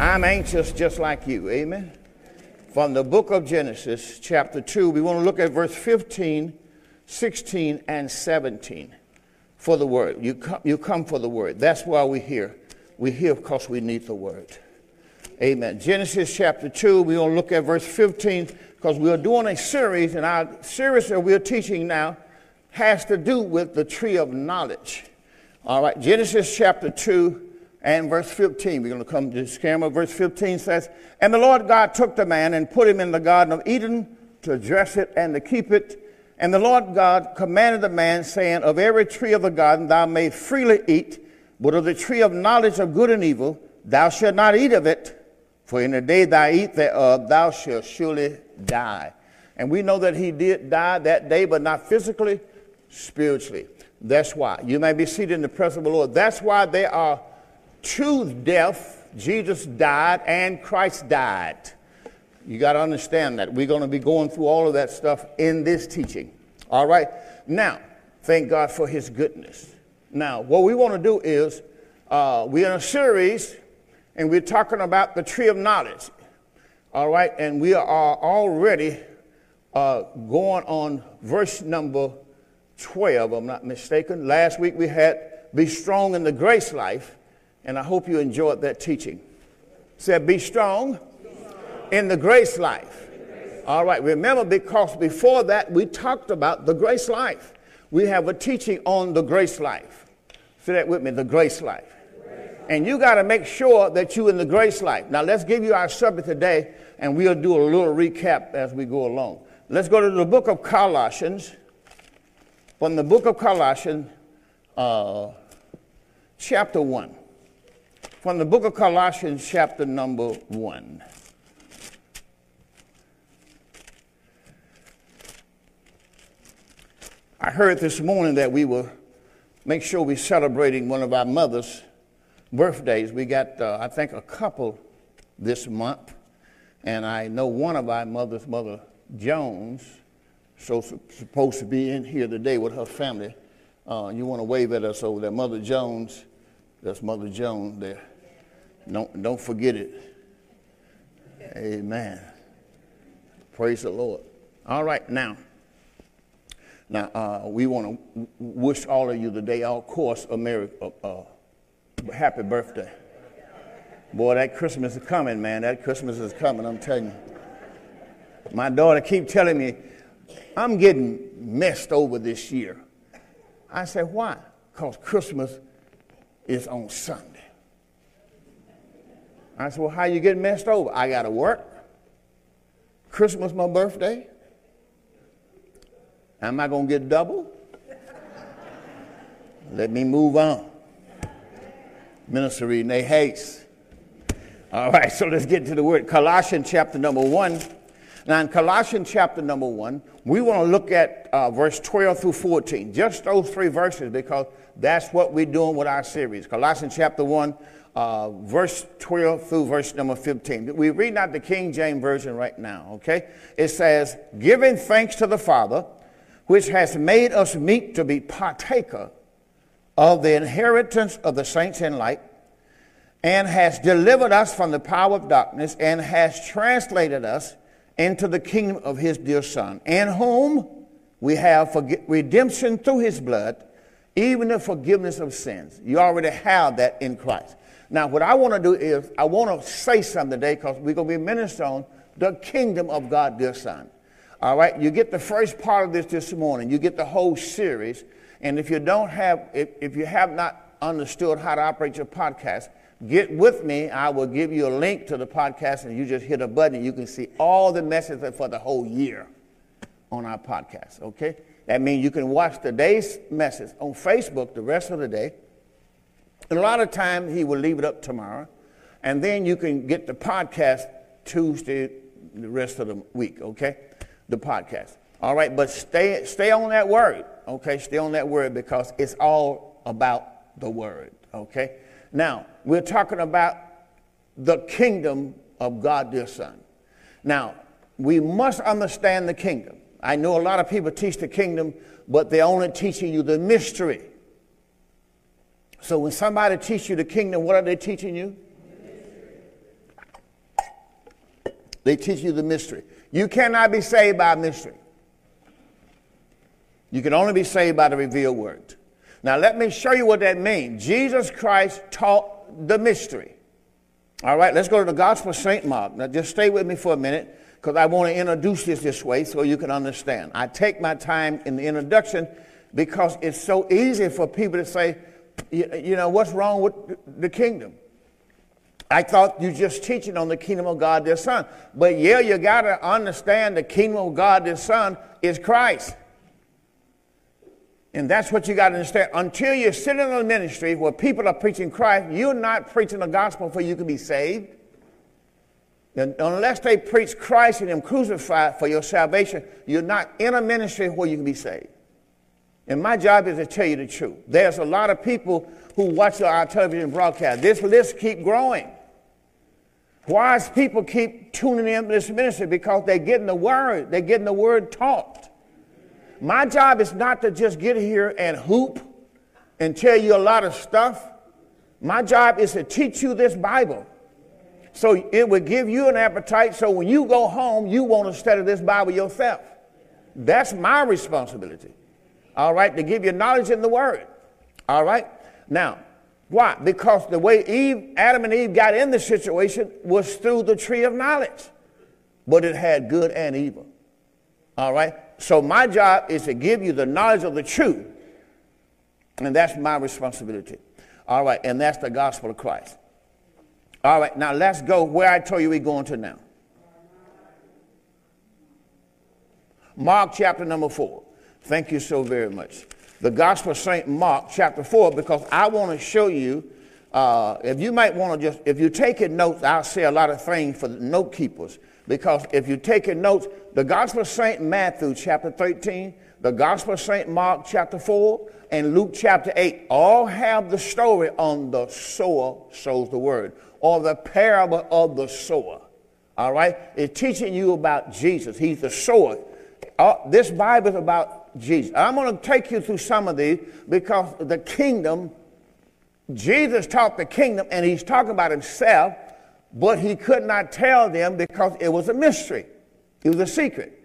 I'm anxious just like you. Amen. From the book of Genesis, chapter 2, we want to look at verse 15, 16, and 17 for the word. You come, you come for the word. That's why we're here. We're here because we need the word. Amen. Genesis chapter 2, we want to look at verse 15 because we're doing a series, and our series that we're teaching now has to do with the tree of knowledge. All right, Genesis chapter 2 and verse 15. We're going to come to this camera. Verse 15 says, And the Lord God took the man and put him in the Garden of Eden to dress it and to keep it. And the Lord God commanded the man, saying, Of every tree of the garden thou may freely eat, but of the tree of knowledge of good and evil thou shalt not eat of it, for in the day thou eat thereof thou shalt surely die. And we know that he did die that day, but not physically, spiritually. That's why. You may be seated in the presence of the Lord. That's why there are two death, Jesus died and Christ died. You got to understand that. We're going to be going through all of that stuff in this teaching. All right? Now, thank God for his goodness. Now, what we want to do is uh, we're in a series and we're talking about the tree of knowledge. All right? And we are already uh, going on verse number 12, I'm not mistaken. Last week we had Be Strong in the Grace Life, and I hope you enjoyed that teaching. Said, Be strong, in the grace life. All right, remember, because before that we talked about the grace life. We have a teaching on the grace life. Say that with me the grace life. And you got to make sure that you're in the grace life. Now, let's give you our subject today, and we'll do a little recap as we go along. Let's go to the book of Colossians, from the book of Colossians, uh, chapter 1. From the book of Colossians, chapter number 1. I heard this morning that we will make sure we're celebrating one of our mother's birthdays. We got, uh, I think, a couple this month, and I know one of our mother's mother, Jones, so supposed to be in here today with her family. Uh, you want to wave at us over there. Mother Jones, that's Mother Jones there. Don't, don't forget it. Amen. Praise the Lord. All right, now. Now, uh, we want to wish all of you today, of course, a Merry, uh, uh, happy birthday. Boy, that Christmas is coming, man. That Christmas is coming, I'm telling you. My daughter keep telling me, I'm getting messed over this year. I said, why? Because Christmas is on Sunday. I said, well, how you getting messed over? I got to work. Christmas my birthday. Am I going to get double? Let me move on. Minister Renee Hayes. All right, so let's get to the word. Colossians chapter number one. Now, in Colossians chapter number one, we want to look at uh, verse 12 through 14, just those three verses, because that's what we're doing with our series. Colossians chapter 1, uh, verse 12 through verse number 15. We read out the King James Version right now, okay? It says, Giving thanks to the Father, which has made us meet to be partaker of the inheritance of the saints in light, and has delivered us from the power of darkness, and has translated us into the kingdom of his dear Son, in whom we have redemption through his blood, even the forgiveness of sins. You already have that in Christ. Now, what I want to do is, I want to say something today because we're going to be ministering the kingdom of God, dear Son. All right, you get the first part of this this morning. You get the whole series. And if you don't have, if, if you have not understood how to operate your podcast, get with me. I will give you a link to the podcast, and you just hit a button, and you can see all the messages for the whole year on our podcast. Okay? That means you can watch today's message on Facebook the rest of the day. And a lot of time he will leave it up tomorrow, and then you can get the podcast Tuesday, the rest of the week. Okay? The podcast. All right, but stay stay on that word. Okay, stay on that word because it's all about the word. Okay. Now, we're talking about the kingdom of God, dear Son. Now, we must understand the kingdom. I know a lot of people teach the kingdom, but they're only teaching you the mystery. So when somebody teaches you the kingdom, what are they teaching you? They teach you the mystery. You cannot be saved by mystery. You can only be saved by the revealed word. Now, let me show you what that means. Jesus Christ taught the mystery. All right, let's go to the Gospel of St. Mark. Now, just stay with me for a minute because I want to introduce this this way so you can understand. I take my time in the introduction because it's so easy for people to say, you, you know, what's wrong with the kingdom? I thought you just teaching on the kingdom of God, their son. But yeah, you got to understand the kingdom of God, their son, is Christ. And that's what you got to understand. Until you're sitting in a ministry where people are preaching Christ, you're not preaching the gospel for you can be saved. And unless they preach Christ and Him crucified for your salvation, you're not in a ministry where you can be saved. And my job is to tell you the truth. There's a lot of people who watch our television broadcast. This list keep growing. Why is people keep tuning in to this ministry? Because they're getting the word. They're getting the word taught. My job is not to just get here and hoop and tell you a lot of stuff. My job is to teach you this Bible. So it would give you an appetite so when you go home, you want to study this Bible yourself. That's my responsibility. All right, to give you knowledge in the Word. All right? Now, why? Because the way Eve, Adam and Eve got in the situation was through the tree of knowledge, but it had good and evil. All right? So my job is to give you the knowledge of the truth, and that's my responsibility. All right, and that's the gospel of Christ. All right, now let's go where I told you we're going to now. Mark chapter number four. Thank you so very much. The Gospel of St. Mark chapter 4, because I want to show you, uh, if you might want to just, if you're taking notes, I'll say a lot of things for the note keepers. Because if you're taking notes, the Gospel of St. Matthew chapter 13, the Gospel of St. Mark chapter 4, and Luke chapter 8 all have the story on the sower sows the word, or the parable of the sower. All right? It's teaching you about Jesus. He's the sower. Uh, this Bible is about Jesus. I'm going to take you through some of these because the kingdom, Jesus taught the kingdom and he's talking about himself, but he could not tell them because it was a mystery. It was a secret.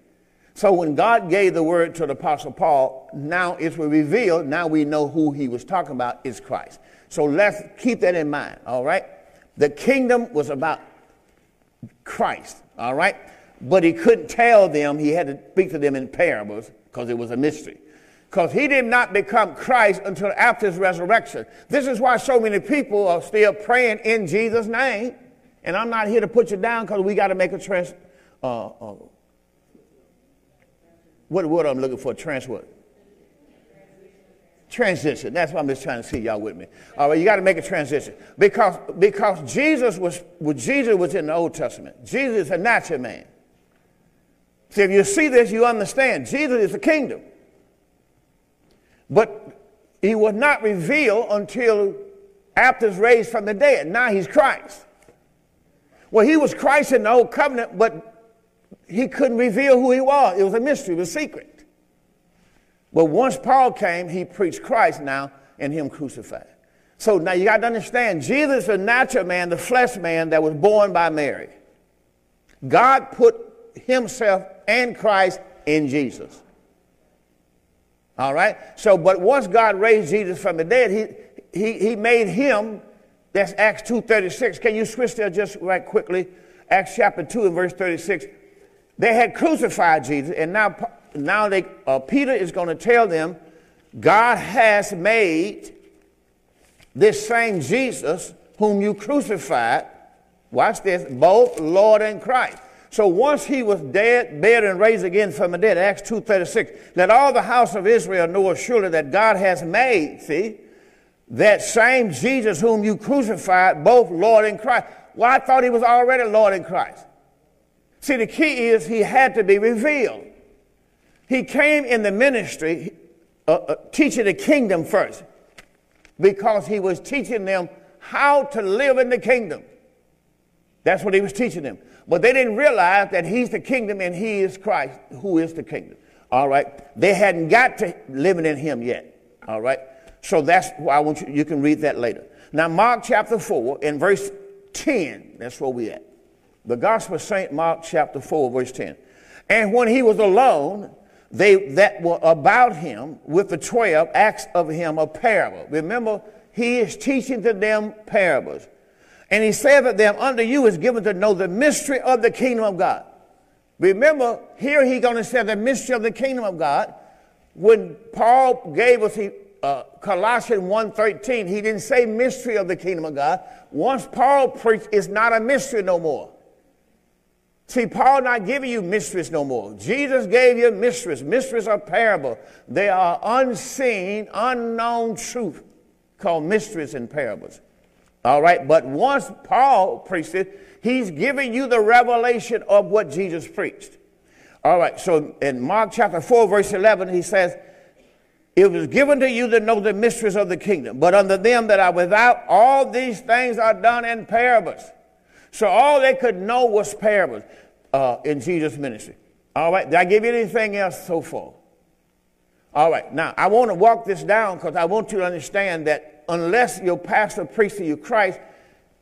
So when God gave the word to the Apostle Paul, now it's revealed. Now we know who he was talking about is Christ. So let's keep that in mind, all right? The kingdom was about Christ, all right? But he couldn't tell them, he had to speak to them in parables because it was a mystery. Because he did not become Christ until after his resurrection. This is why so many people are still praying in Jesus' name. And I'm not here to put you down because we got to make a trans. Uh, uh, what word I'm looking for? Trans what? Transition. That's why I'm just trying to see y'all with me. All right, you got to make a transition because because Jesus was well, Jesus was in the Old Testament. Jesus is a natural man. See, if you see this, you understand. Jesus is the kingdom. But he was not revealed until after he's raised from the dead. Now he's Christ. Well, he was Christ in the old covenant, but he couldn't reveal who he was. It was a mystery, it was a secret. But once Paul came, he preached Christ now and him crucified. So now you got to understand, Jesus is a natural man, the flesh man that was born by Mary. God put himself and Christ in Jesus. All right? So, but once God raised Jesus from the dead, he, he, he made him, that's Acts 2.36. Can you switch there just right quickly? Acts chapter 2 and verse 36. They had crucified Jesus, and now, now they, uh, Peter is going to tell them, God has made this same Jesus whom you crucified, watch this, both Lord and Christ. So once he was dead, buried, and raised again from the dead, Acts 2.36, let all the house of Israel know surely that God has made, see, that same Jesus whom you crucified, both Lord and Christ. Well, I thought he was already Lord in Christ. See, the key is he had to be revealed. He came in the ministry uh, uh, teaching the kingdom first because he was teaching them how to live in the kingdom. That's what he was teaching them. But they didn't realize that he's the kingdom and he is Christ, who is the kingdom. All right. They hadn't got to living in him yet. All right. So that's why I want you, you can read that later. Now, Mark chapter 4 and verse 10, that's where we at. The Gospel of St. Mark, chapter 4, verse 10. And when he was alone, they that were about him with the twelve asked of him a parable. Remember, he is teaching to them parables. And he said unto them, Unto you is given to know the mystery of the kingdom of God. Remember, here he's going to say the mystery of the kingdom of God. When Paul gave us he, uh, Colossians 1.13, he didn't say mystery of the kingdom of God. Once Paul preached, it's not a mystery no more. See, Paul not giving you mysteries no more. Jesus gave you mysteries. Mysteries are parable. They are unseen, unknown truth called mysteries and parables. All right, but once Paul preached it, he's giving you the revelation of what Jesus preached. All right, so in Mark chapter 4, verse 11, he says, It was given to you to know the mysteries of the kingdom, but unto them that are without, all these things are done in parables so all they could know was parables uh, in Jesus' ministry. All right, did I give you anything else so far? All right, now I want to walk this down because I want you to understand that unless your pastor preaches to you Christ,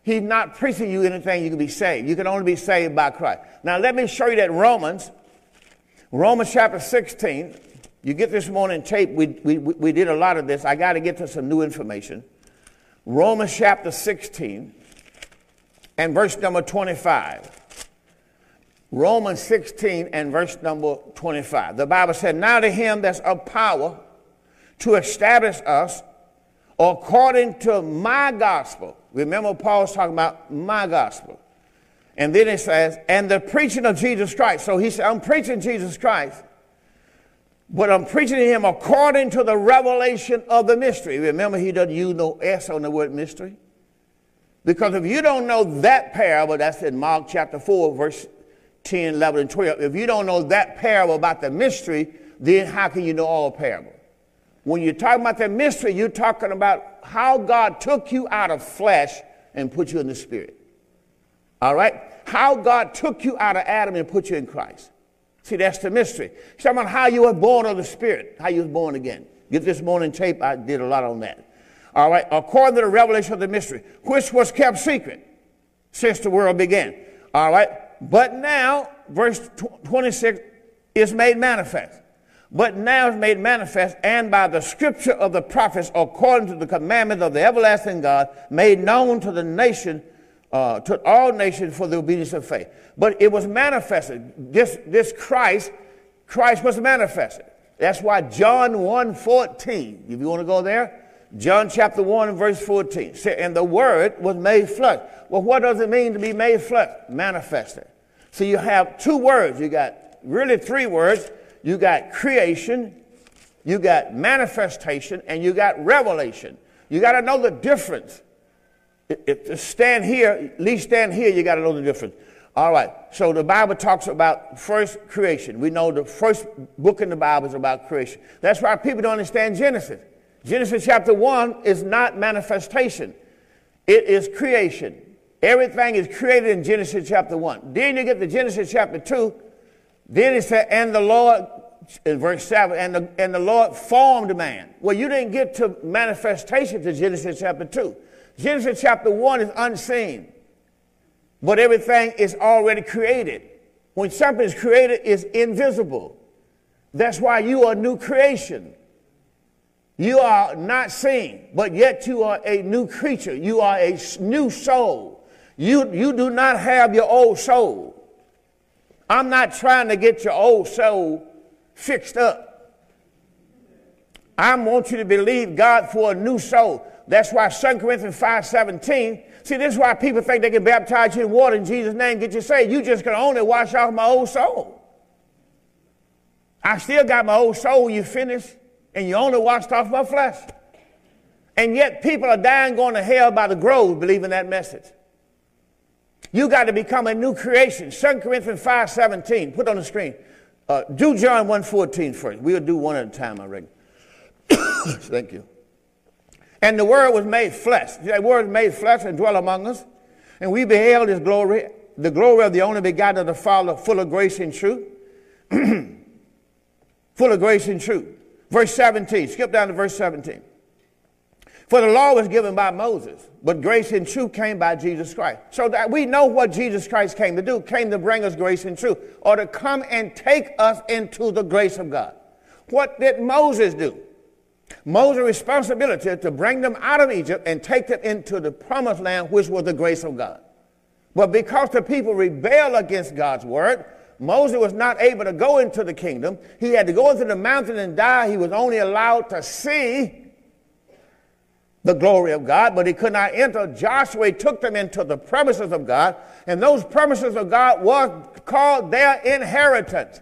he's not preaching you anything you can be saved. You can only be saved by Christ. Now let me show you that Romans, Romans chapter 16. You get this morning tape. We, we, we did a lot of this. I got to get to some new information. Romans chapter 16 and verse number 25. Romans 16 and verse number 25. The Bible said, Now to him that's of power to establish us according to my gospel. Remember, Paul's talking about my gospel. And then it says, and the preaching of Jesus Christ. So he said, I'm preaching Jesus Christ, but I'm preaching to him according to the revelation of the mystery. Remember, he doesn't use no S on the word mystery. Because if you don't know that parable, that's in Mark chapter 4, verse 10, 11, and 12. If you don't know that parable about the mystery, then how can you know all parable? When you're talking about that mystery, you're talking about how God took you out of flesh and put you in the spirit. All right? How God took you out of Adam and put you in Christ. See, that's the mystery. He's talking about how you were born of the Spirit, how you was born again. Get this morning tape, I did a lot on that all right, according to the revelation of the mystery, which was kept secret since the world began. All right, but now, verse 26 is made manifest. But now is made manifest, and by the scripture of the prophets, according to the commandment of the everlasting God, made known to the nation, uh, to all nations for the obedience of faith. But it was manifested. This, this Christ, Christ was manifested. That's why John 1 14, if you want to go there, John chapter 1 and verse 14. And the word was made flesh. Well, what does it mean to be made flesh? Manifested. So you have two words. You got really three words. You got creation, you got manifestation, and you got revelation. You got to know the difference. If to stand here, at least stand here, you got to know the difference. All right. So the Bible talks about first creation. We know the first book in the Bible is about creation. That's why people don't understand Genesis. Genesis chapter 1 is not manifestation, it is creation. Everything is created in Genesis chapter 1. Then you get to Genesis chapter 2. Then it said, and the Lord, in verse 7, and the, and the Lord formed man. Well, you didn't get to manifestation to Genesis chapter 2. Genesis chapter 1 is unseen, but everything is already created. When something is created, it's invisible. That's why you are a new creation. You are not seen, but yet you are a new creature. You are a new soul. You, you do not have your old soul. I'm not trying to get your old soul fixed up. I want you to believe God for a new soul. That's why 2 Corinthians 5 17. See, this is why people think they can baptize you in water in Jesus' name, get you saved. You just can only wash off my old soul. I still got my old soul. You finished? and you only washed off my flesh. And yet people are dying going to hell by the grove believing that message. You got to become a new creation. 2 Corinthians 5 17. Put on the screen. Uh, do John 1 14 first. We'll do one at a time, I reckon. Thank you. And the word was made flesh. The word made flesh and dwelt among us. And we beheld his glory, the glory of the only begotten of the Father, full of grace and truth. full of grace and truth. Verse 17, skip down to verse 17. For the law was given by Moses, but grace and truth came by Jesus Christ. So that we know what Jesus Christ came to do, came to bring us grace and truth, or to come and take us into the grace of God. What did Moses do? Moses' responsibility to bring them out of Egypt and take them into the promised land, which was the grace of God. But because the people rebelled against God's word, Moses was not able to go into the kingdom. He had to go into the mountain and die. He was only allowed to see the glory of God, but he could not enter. Joshua took them into the premises of God, and those premises of God were called their inheritance.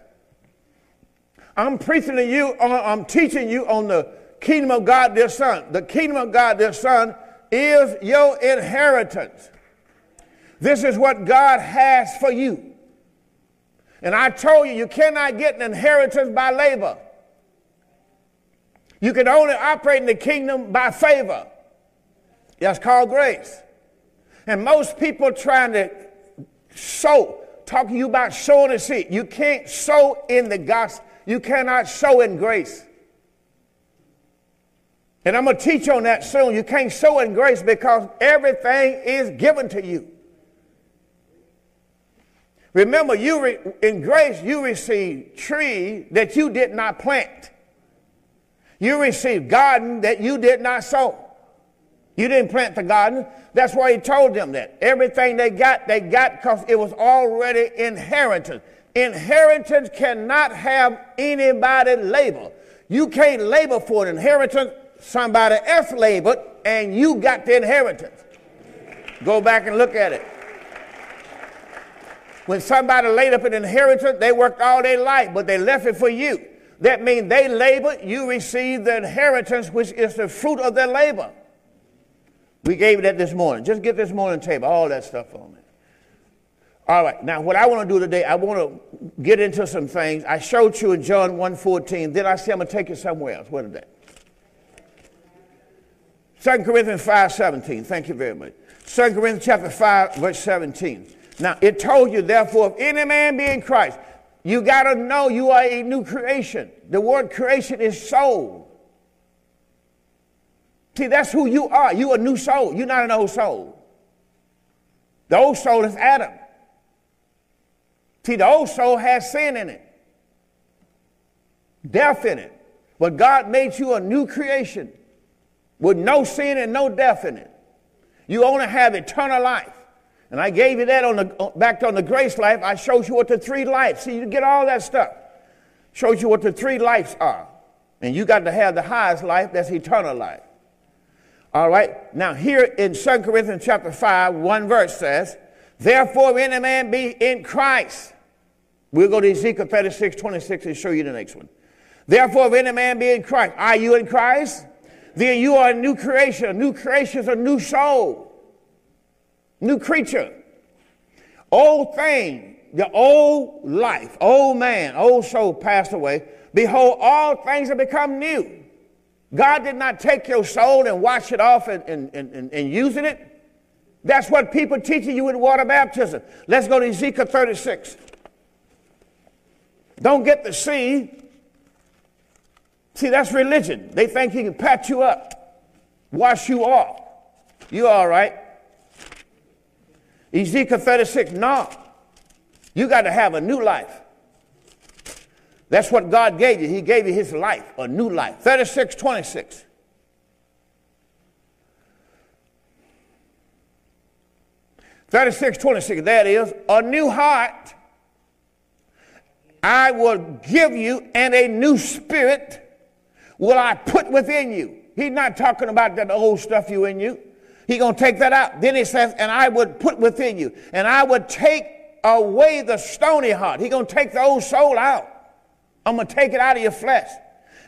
I'm preaching to you, uh, I'm teaching you on the kingdom of God, their son. The kingdom of God, their son, is your inheritance. This is what God has for you. And I told you, you cannot get an inheritance by labor. You can only operate in the kingdom by favor. That's called grace. And most people trying to sow, talking you about sowing a seed. You can't sow in the gospel. You cannot sow in grace. And I'm going to teach on that soon. You can't sow in grace because everything is given to you. Remember, you re- in grace, you receive tree that you did not plant. You receive garden that you did not sow. You didn't plant the garden. That's why he told them that. Everything they got, they got because it was already inheritance. Inheritance cannot have anybody labor. You can't labor for an inheritance. Somebody else labored and you got the inheritance. Go back and look at it. When somebody laid up an inheritance, they worked all their life, but they left it for you. That means they labored, you received the inheritance, which is the fruit of their labor. We gave it that this morning. Just get this morning table, all that stuff on it. All right, now what I want to do today, I want to get into some things. I showed you in John 1.14. Then I said I'm going to take you somewhere else. What is that? 2 Corinthians 5.17. Thank you very much. 2 Corinthians chapter 5, verse 17. Now, it told you, therefore, if any man be in Christ, you got to know you are a new creation. The word creation is soul. See, that's who you are. You're a new soul. You're not an old soul. The old soul is Adam. See, the old soul has sin in it, death in it. But God made you a new creation with no sin and no death in it. You only have eternal life. And I gave you that on the back on the grace life. I showed you what the three lives. See, you get all that stuff. Showed you what the three lives are. And you got to have the highest life, that's eternal life. All right. Now, here in 2 Corinthians chapter 5, one verse says, Therefore, any man be in Christ. We'll go to Ezekiel 36, 26 and show you the next one. Therefore, if any man be in Christ, are you in Christ? Then you are a new creation. A new creation is a new soul, new creature. Old thing, the old life, old man, old soul passed away. Behold, all things have become new. God did not take your soul and wash it off and, and, and, and using it. That's what people teaching you with water baptism. Let's go to Ezekiel 36. Don't get the sea. See, that's religion. They think he can pat you up, wash you off. You all right. Ezekiel 36, no. You got to have a new life. That's what God gave you. He gave you his life, a new life. 36, 26. Thirty-six, twenty-six. That is a new heart. I will give you, and a new spirit will I put within you. He's not talking about that old stuff you in you. He gonna take that out. Then he says, and I would put within you, and I would take away the stony heart. He gonna take the old soul out. I'm going to take it out of your flesh.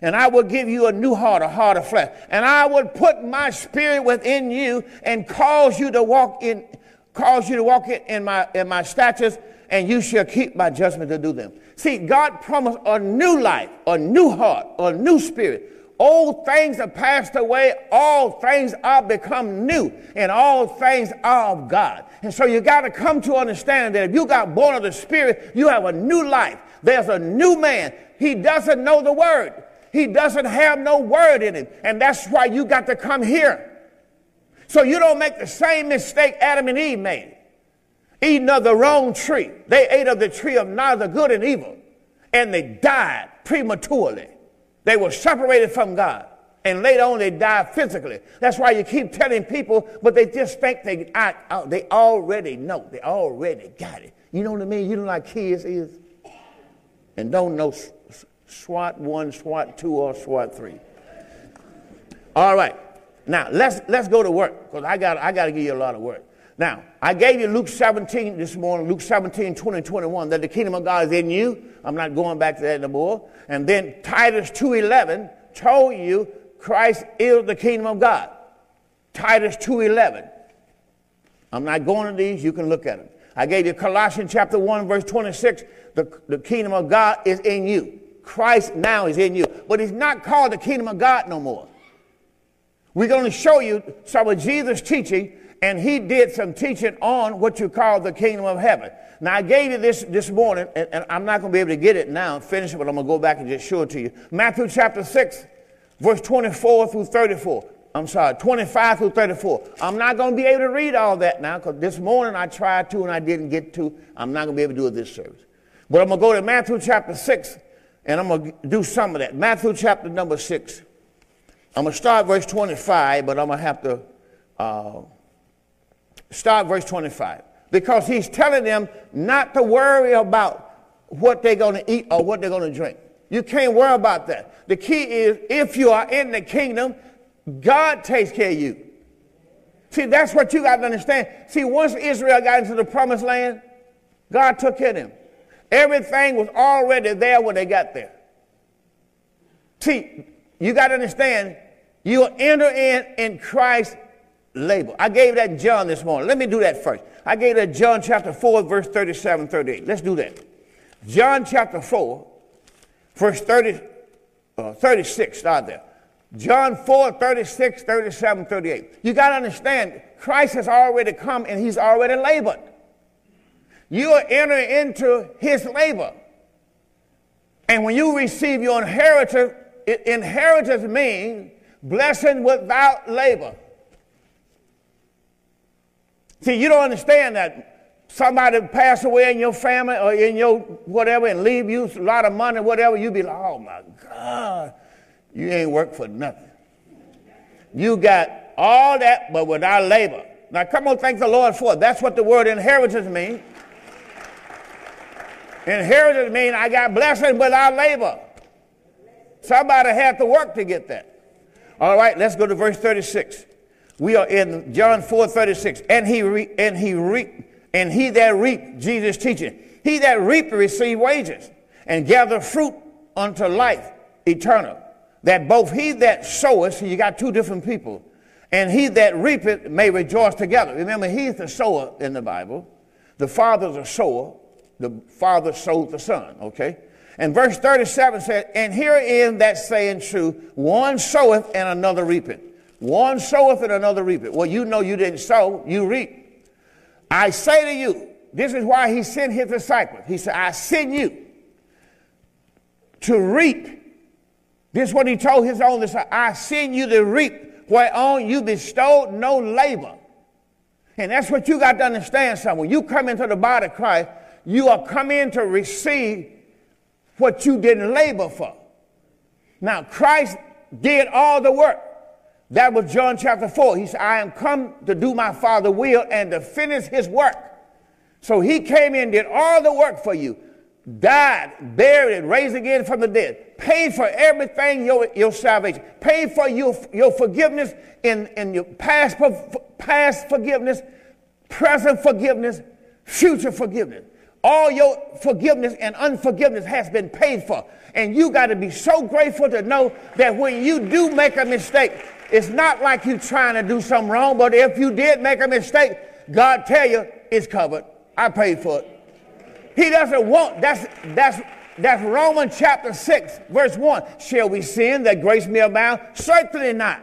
And I will give you a new heart, a heart of flesh. And I will put my spirit within you and cause you to walk in, cause you to walk in, my, in my statutes, and you shall keep my judgment to do them. See, God promised a new life, a new heart, a new spirit. Old things are passed away, all things are become new, and all things are of God. And so you got to come to understand that if you got born of the Spirit, you have a new life. There's a new man. He doesn't know the word. He doesn't have no word in him. And that's why you got to come here. So you don't make the same mistake Adam and Eve made. Eating of the wrong tree. They ate of the tree of neither good and evil. And they died prematurely. They were separated from God. And later on, they died physically. That's why you keep telling people, but they just think they, I, I, they already know. They already got it. You know what I mean? You know like kids is? And don't know SWAT 1, SWAT 2, or SWAT 3. All right. Now, let's, let's go to work because I got I got to give you a lot of work. Now, I gave you Luke 17 this morning, Luke 17, 20, 21, that the kingdom of God is in you. I'm not going back to that anymore. And then Titus 2.11 told you Christ is the kingdom of God. Titus 2.11. I'm not going to these. You can look at them. I gave you Colossians chapter 1, verse 26. The, the kingdom of God is in you. Christ now is in you. But he's not called the kingdom of God no more. We're going to show you some of Jesus' teaching, and he did some teaching on what you call the kingdom of heaven. Now, I gave you this this morning, and, and I'm not going to be able to get it now and finish it, but I'm going to go back and just show it to you. Matthew chapter 6, verse 24 through 34. I'm sorry, 25 through 34. I'm not going to be able to read all that now because this morning I tried to and I didn't get to. I'm not going to be able to do it this service. But I'm going to go to Matthew chapter 6 and I'm going to do some of that. Matthew chapter number 6. I'm going to start verse 25, but I'm going to have to uh, start verse 25 because he's telling them not to worry about what they're going to eat or what they're going to drink. You can't worry about that. The key is if you are in the kingdom, God takes care of you. See, that's what you got to understand. See, once Israel got into the promised land, God took care of them. Everything was already there when they got there. See, you got to understand, you will enter in in Christ's labor. I gave that John this morning. Let me do that first. I gave that John chapter 4, verse 37, 38. Let's do that. John chapter 4, verse 30, uh, 36, start there. John 4, 36, 37, 38. You got to understand, Christ has already come and he's already labored. You are entering into his labor. And when you receive your inheritance, inheritance means blessing without labor. See, you don't understand that. Somebody pass away in your family or in your whatever and leave you a lot of money, whatever, you be like, oh my God, you ain't worked for nothing. You got all that, but without labor. Now, come on, thank the Lord for it. That's what the word inheritance means. Inheritance means I got blessing without labor. Somebody had to work to get that. All right, let's go to verse 36. We are in John 4 36. And he, re, and he, re, and he that reap, Jesus teaching, he that reap receive wages and gather fruit unto life eternal. That both he that soweth, so you got two different people, and he that reapeth may rejoice together. Remember, he's the sower in the Bible. The father's a sower. The father sowed the son, okay? And verse 37 said, And herein that saying true, one soweth and another reapeth. One soweth and another reapeth. Well, you know you didn't sow, you reap. I say to you, this is why he sent his disciples. He said, I send you to reap. This is what he told his own disciples. I send you to reap whereon you bestowed no labor. And that's what you got to understand, son. When you come into the body of Christ, you are coming to receive what you didn't labor for. Now, Christ did all the work. That was John chapter 4. He said, I am come to do my Father's will and to finish his work. So he came in, did all the work for you, died, buried, and raised again from the dead, paid for everything your, your salvation, paid for your, your forgiveness in, in your past, past forgiveness, present forgiveness, future forgiveness. All your forgiveness and unforgiveness has been paid for. And you got to be so grateful to know that when you do make a mistake, it's not like you trying to do something wrong, but if you did make a mistake, God tell you it's covered. I paid for it. He doesn't want that's that's that's Romans chapter 6, verse 1. Shall we sin that grace may abound? Certainly not.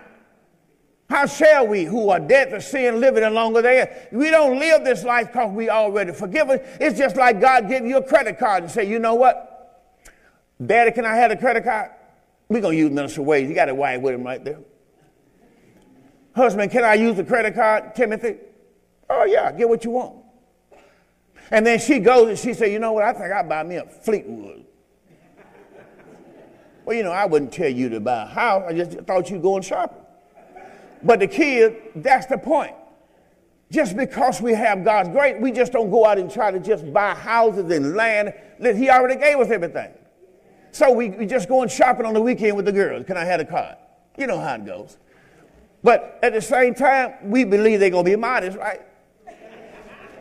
How shall we, who are dead to sin, live any longer there? We don't live this life because we already forgiven. It's just like God give you a credit card and say, you know what? Daddy, can I have a credit card? We're going to use Minister Wade. You got a wife with him right there. Husband, can I use the credit card, Timothy? Oh, yeah, get what you want. And then she goes and she said, You know what? I think I'll buy me a Fleetwood. well, you know, I wouldn't tell you to buy a house. I just thought you'd go and shopping. But the kid, that's the point. Just because we have God's grace, we just don't go out and try to just buy houses and land. He already gave us everything. So we, we just going shopping on the weekend with the girls. Can I have a card? You know how it goes. But at the same time, we believe they're going to be modest, right?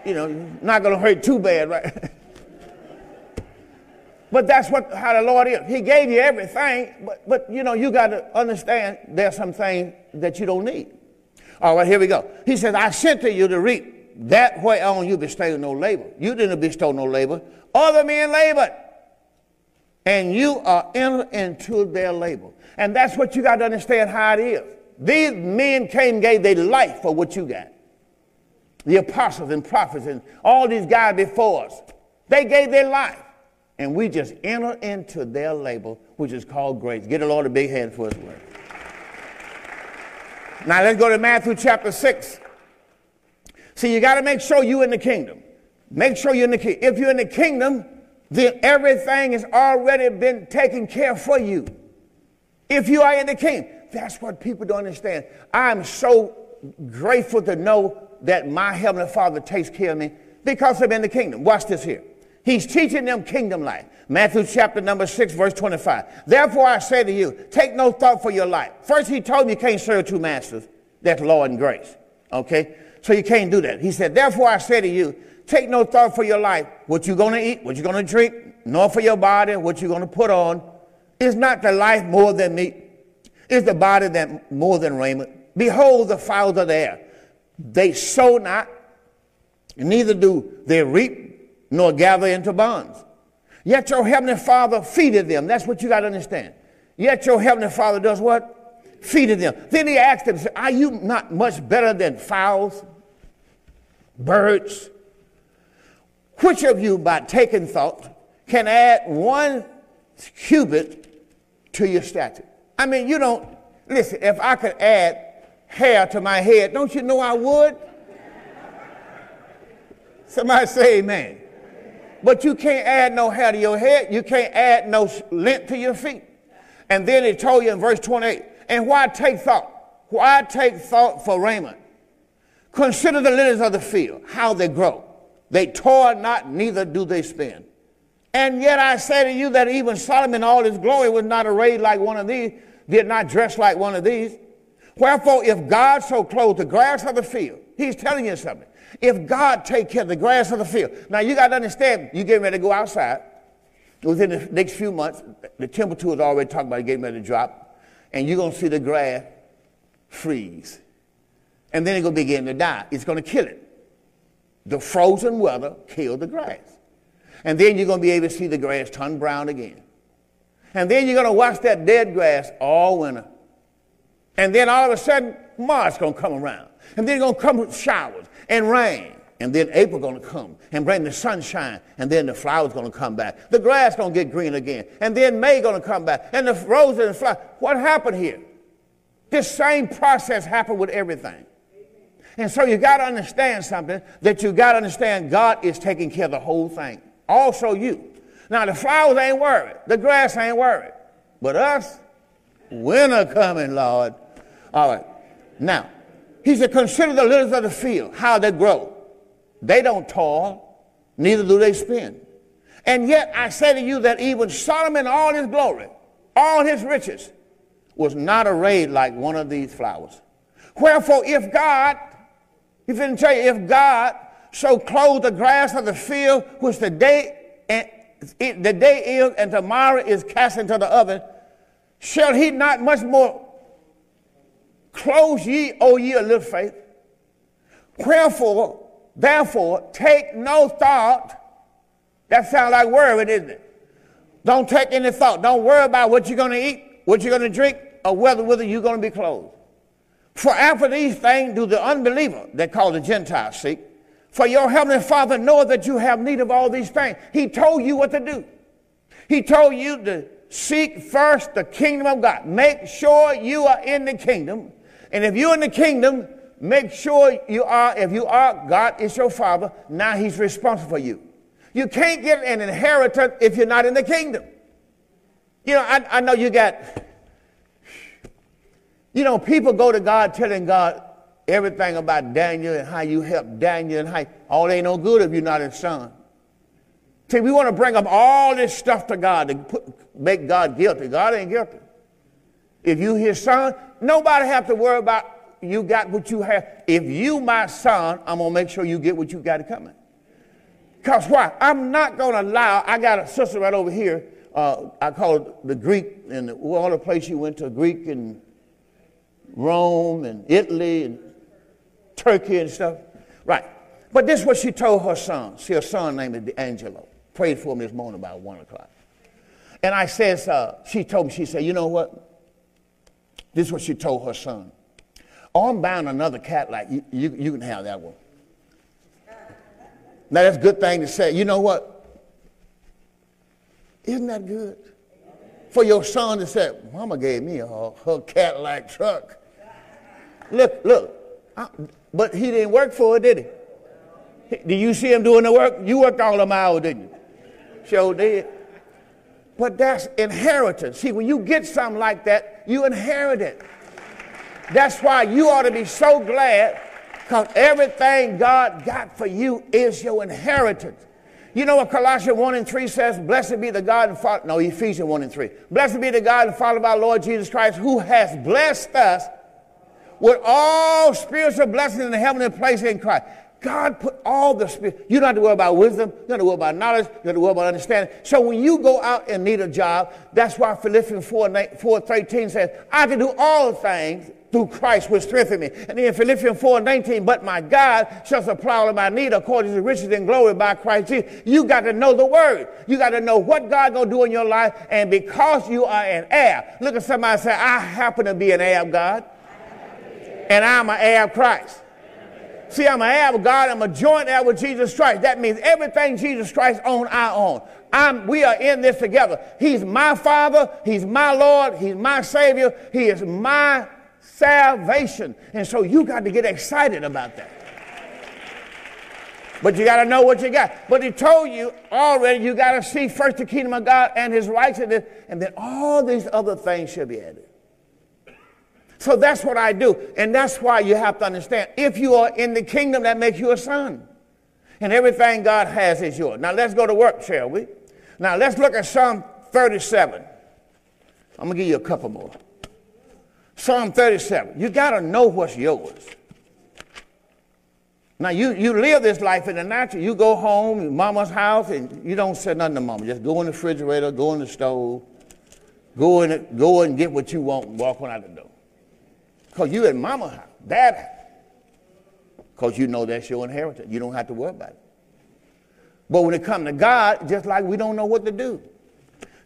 You know, not going to hurt too bad, right? but that's what how the Lord is. He gave you everything, but, but you know, you got to understand there's some things that you don't need. All right, here we go. He says, I sent to you to reap that whereon you bestowed no labor. You didn't bestow no labor. Other men labored. And you are entered into their labor. And that's what you got to understand how it is. These men came gave their life for what you got. The apostles and prophets and all these guys before us, they gave their life. And we just enter into their labor, which is called grace. Get the Lord a big hand for his word. Now let's go to Matthew chapter 6. See, you got to make sure you're in the kingdom. Make sure you're in the kingdom. If you're in the kingdom, then everything has already been taken care for you. If you are in the kingdom, that's what people don't understand. I'm so grateful to know that my heavenly Father takes care of me because I'm in the kingdom. Watch this here. He's teaching them kingdom life. Matthew chapter number 6, verse 25. Therefore I say to you, take no thought for your life. First, he told me you can't serve two masters. That's law and grace. Okay? So you can't do that. He said, therefore I say to you, take no thought for your life, what you're going to eat, what you're going to drink, nor for your body, what you're going to put on. Is not the life more than meat? Is the body that more than raiment? Behold the fowls of the air. They sow not, neither do they reap, nor gather into barns Yet your heavenly Father feeded them. That's what you got to understand. Yet your heavenly Father does what? Feeded them. Then he asked them, Are you not much better than fowls, birds? Which of you, by taking thought, can add one cubit to your stature? I mean, you don't, listen, if I could add hair to my head, don't you know I would? Somebody say amen. But you can't add no hair to your head. You can't add no length to your feet. And then he told you in verse 28, and why take thought? Why take thought for raiment? Consider the lilies of the field, how they grow. They toil not, neither do they spin. And yet I say to you that even Solomon, all his glory, was not arrayed like one of these, did not dress like one of these. Wherefore, if God so clothed the grass of the field, he's telling you something. If God take care of the grass of the field. Now you got to understand, you getting ready to go outside. Within the next few months, the Temple temperature is already talking about getting ready to drop, and you're going to see the grass freeze. And then it's going to begin to die. It's going to kill it. The frozen weather killed the grass. And then you're going to be able to see the grass turn brown again. And then you're going to watch that dead grass all winter. And then all of a sudden, March going to come around. And then going to come with showers and rain. And then April going to come and bring the sunshine. And then the flowers going to come back. The grass going to get green again. And then May going to come back. And the roses and flowers. What happened here? This same process happened with everything. And so you got to understand something that you got to understand God is taking care of the whole thing. Also you. Now the flowers ain't worried. The grass ain't worried. But us, winter coming, Lord. All right. Now, he said, Consider the lilies of the field, how they grow. They don't toil, neither do they spin. And yet I say to you that even Solomon, all his glory, all his riches, was not arrayed like one of these flowers. Wherefore, if God, he didn't tell you, if God so clothe the grass of the field, which the day and it, the day is and tomorrow is cast into the oven, shall he not much more Close ye, O ye of little faith. Wherefore, therefore, take no thought. That sounds like worry, isn't it? Don't take any thought. Don't worry about what you're going to eat, what you're going to drink, or whether, whether you're going to be clothed. For after these things do the unbeliever, they call the Gentiles, seek. For your heavenly Father knoweth that you have need of all these things. He told you what to do. He told you to seek first the kingdom of God. Make sure you are in the kingdom And if you're in the kingdom, make sure you are, if you are, God is your father, now he's responsible for you. You can't get an inheritance if you're not in the kingdom. You know, I, I know you got, you know, people go to God telling God everything about Daniel and how you helped Daniel and how all ain't no good if you're not his son. See, we want to bring up all this stuff to God to put, make God guilty. God ain't guilty. If you his son, nobody have to worry about you got what you have. If you my son, I'm gonna make sure you get what you got coming. Because why? I'm not gonna allow. I got a sister right over here. Uh, I call it the Greek, and all the place she went to Greek and Rome and Italy and Turkey and stuff. Right. But this is what she told her son. See, her son named Angelo. Prayed for him this morning about one o'clock. And I says, uh, she told me, she said, you know what? This is what she told her son. Oh, I'm buying another Cadillac. You, you, you can have that one. Now, that's a good thing to say. You know what? Isn't that good? For your son to say, Mama gave me a, her Cadillac truck. Look, look. I, but he didn't work for it, did he? Did you see him doing the work? You worked all the hours, didn't you? Sure did. But that's inheritance. See, when you get something like that, you inherit it. That's why you ought to be so glad because everything God got for you is your inheritance. You know what Colossians 1 and 3 says? Blessed be the God and Father. No, Ephesians 1 and 3. Blessed be the God and Father of our Lord Jesus Christ, who has blessed us with all spiritual blessings in the heavenly place in Christ. God put all the spirit. You don't have to worry about wisdom. You don't have to worry about knowledge. You don't have to worry about understanding. So when you go out and need a job, that's why Philippians 4, 4 13 says, I can do all things through Christ which strengthen me. And then Philippians 4 19, but my God shall supply all my need according to riches and glory by Christ Jesus. You got to know the word. You got to know what God gonna do in your life. And because you are an heir, look at somebody say, I happen to be an heir of God. And I'm an heir of Christ. See, I'm an heir of God. I'm a joint heir with Jesus Christ. That means everything Jesus Christ owns, I own. I'm, we are in this together. He's my Father. He's my Lord. He's my Savior. He is my salvation. And so you got to get excited about that. But you got to know what you got. But he told you already, you got to see first the kingdom of God and his righteousness, and then all these other things should be added. So that's what I do. And that's why you have to understand if you are in the kingdom, that makes you a son. And everything God has is yours. Now let's go to work, shall we? Now let's look at Psalm 37. I'm going to give you a couple more. Psalm 37. You got to know what's yours. Now, you, you live this life in the natural. You go home, mama's house, and you don't say nothing to mama. Just go in the refrigerator, go in the stove, go, in go and get what you want and walk on out the door. Because you in mama house, dad house. Because you know that's your inheritance. You don't have to worry about it. But when it comes to God, just like we don't know what to do.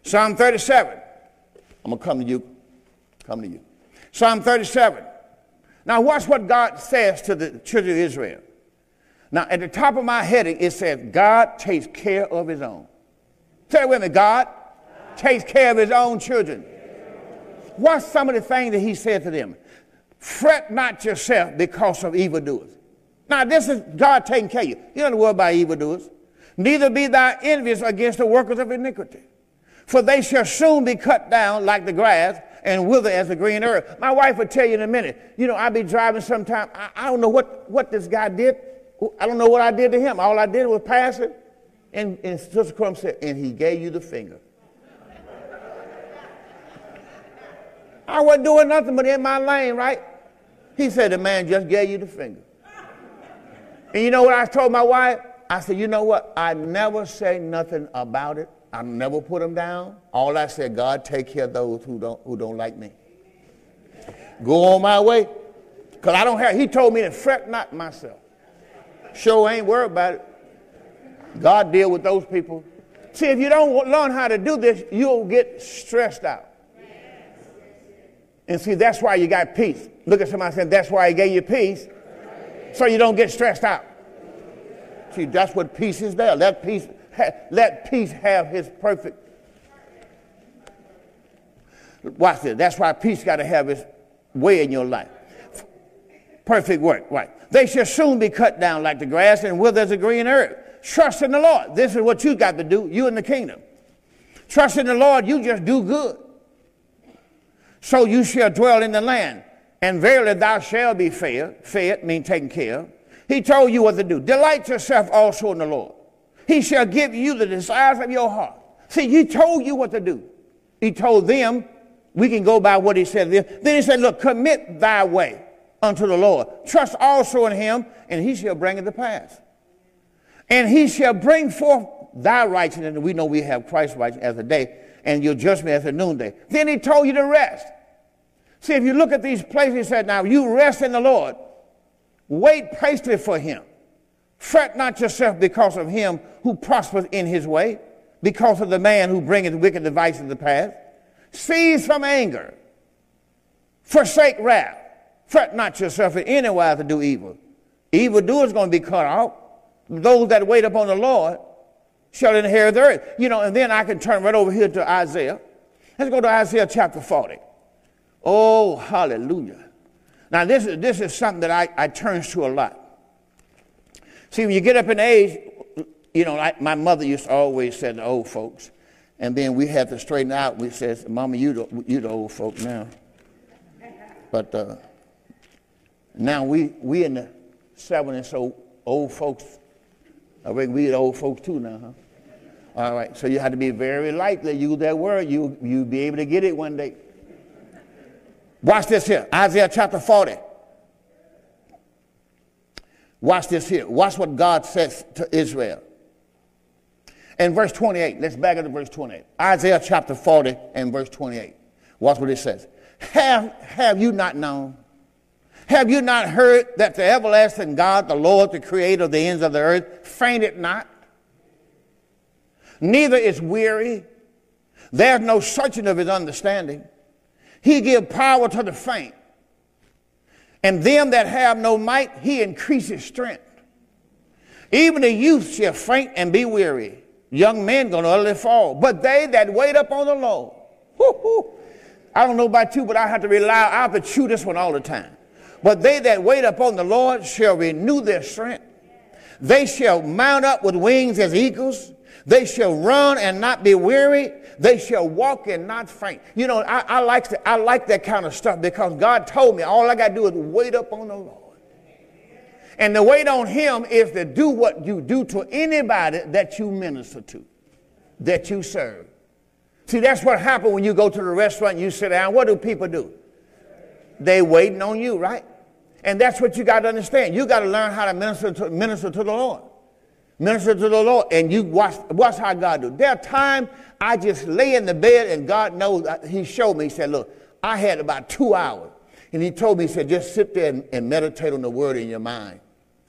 Psalm 37. I'm going to come to you. Come to you. Psalm 37. Now, watch what God says to the children of Israel. Now, at the top of my heading, it says, God takes care of his own. Say it with me God takes care of his own children. What's some of the things that he said to them? Fret not yourself because of evildoers. Now, this is God taking care of you. You don't worry about evildoers. Neither be thou envious against the workers of iniquity. For they shall soon be cut down like the grass and wither as the green herb. My wife will tell you in a minute. You know, I'll be driving sometime. I, I don't know what, what this guy did. I don't know what I did to him. All I did was pass it. And, and Sister Crump said, and he gave you the finger. I wasn't doing nothing but in my lane, right? He said, The man just gave you the finger. And you know what I told my wife? I said, You know what? I never say nothing about it. I never put him down. All I said, God, take care of those who don't, who don't like me. Go on my way. Because I don't have, he told me to fret not myself. Sure ain't worried about it. God deal with those people. See, if you don't learn how to do this, you'll get stressed out. And see, that's why you got peace. Look at somebody saying, that's why he gave you peace. So you don't get stressed out. See, that's what peace is there. Let peace, ha- let peace have his perfect. Watch this. That's why peace got to have its way in your life. Perfect work, right. They shall soon be cut down like the grass and wither as a green herb. Trust in the Lord. This is what you got to do, you in the kingdom. Trust in the Lord, you just do good. So you shall dwell in the land, and verily thou shalt be fed, fed, mean taken care of. He told you what to do. Delight yourself also in the Lord. He shall give you the desires of your heart. See, he told you what to do. He told them, we can go by what he said. Then he said, look, commit thy way unto the Lord. Trust also in him, and he shall bring it to pass. And he shall bring forth thy righteousness, and we know we have Christ's righteousness as a day, and your judgment as a noonday. Then he told you to rest. See, if you look at these places, he said, Now you rest in the Lord, wait patiently for him. Fret not yourself because of him who prospers in his way, because of the man who bringeth wicked devices to pass. Cease from anger, forsake wrath. Fret not yourself in any wise to do evil. Evil doers going to be cut off. Those that wait upon the Lord shall inherit the earth. You know, and then I can turn right over here to Isaiah. Let's go to Isaiah chapter 40. Oh, hallelujah. Now, this is, this is something that I, I turn to a lot. See, when you get up in age, you know, like my mother used to always say to old folks, and then we had to straighten out. We says, Mama, you the, you the old folk now. But uh, now we, we in the 70s, so old folks I reckon we the old folks too now, huh? All right, so you have to be very likely use that word. You you be able to get it one day. Watch this here, Isaiah chapter 40. Watch this here. Watch what God says to Israel. In verse 28, let's back up to verse 28. Isaiah chapter 40 and verse 28. Watch what it says. Have, have you not known? Have you not heard that the everlasting God, the Lord, the creator of the ends of the earth, fainted not? Neither is weary. There's no searching of his understanding. He give power to the faint. And them that have no might, he increases strength. Even the youth shall faint and be weary. Young men gonna utterly fall. But they that wait upon the Lord, I don't know about you, but I have to rely, I have to chew this one all the time. But they that wait upon the Lord shall renew their strength. They shall mount up with wings as eagles. They shall run and not be weary. They shall walk and not faint. You know, I, I, like, to, I like that kind of stuff because God told me all I got to do is wait up on the Lord. And the wait on Him is to do what you do to anybody that you minister to, that you serve. See, that's what happens when you go to the restaurant and you sit down. What do people do? They waiting on you, right? And that's what you got to understand. You got to learn how to minister to, minister to the Lord. Minister to the Lord. And you watch, watch how God do. There are times I just lay in the bed and God knows, he showed me, he said, look, I had about two hours. And he told me, he said, just sit there and, and meditate on the word in your mind.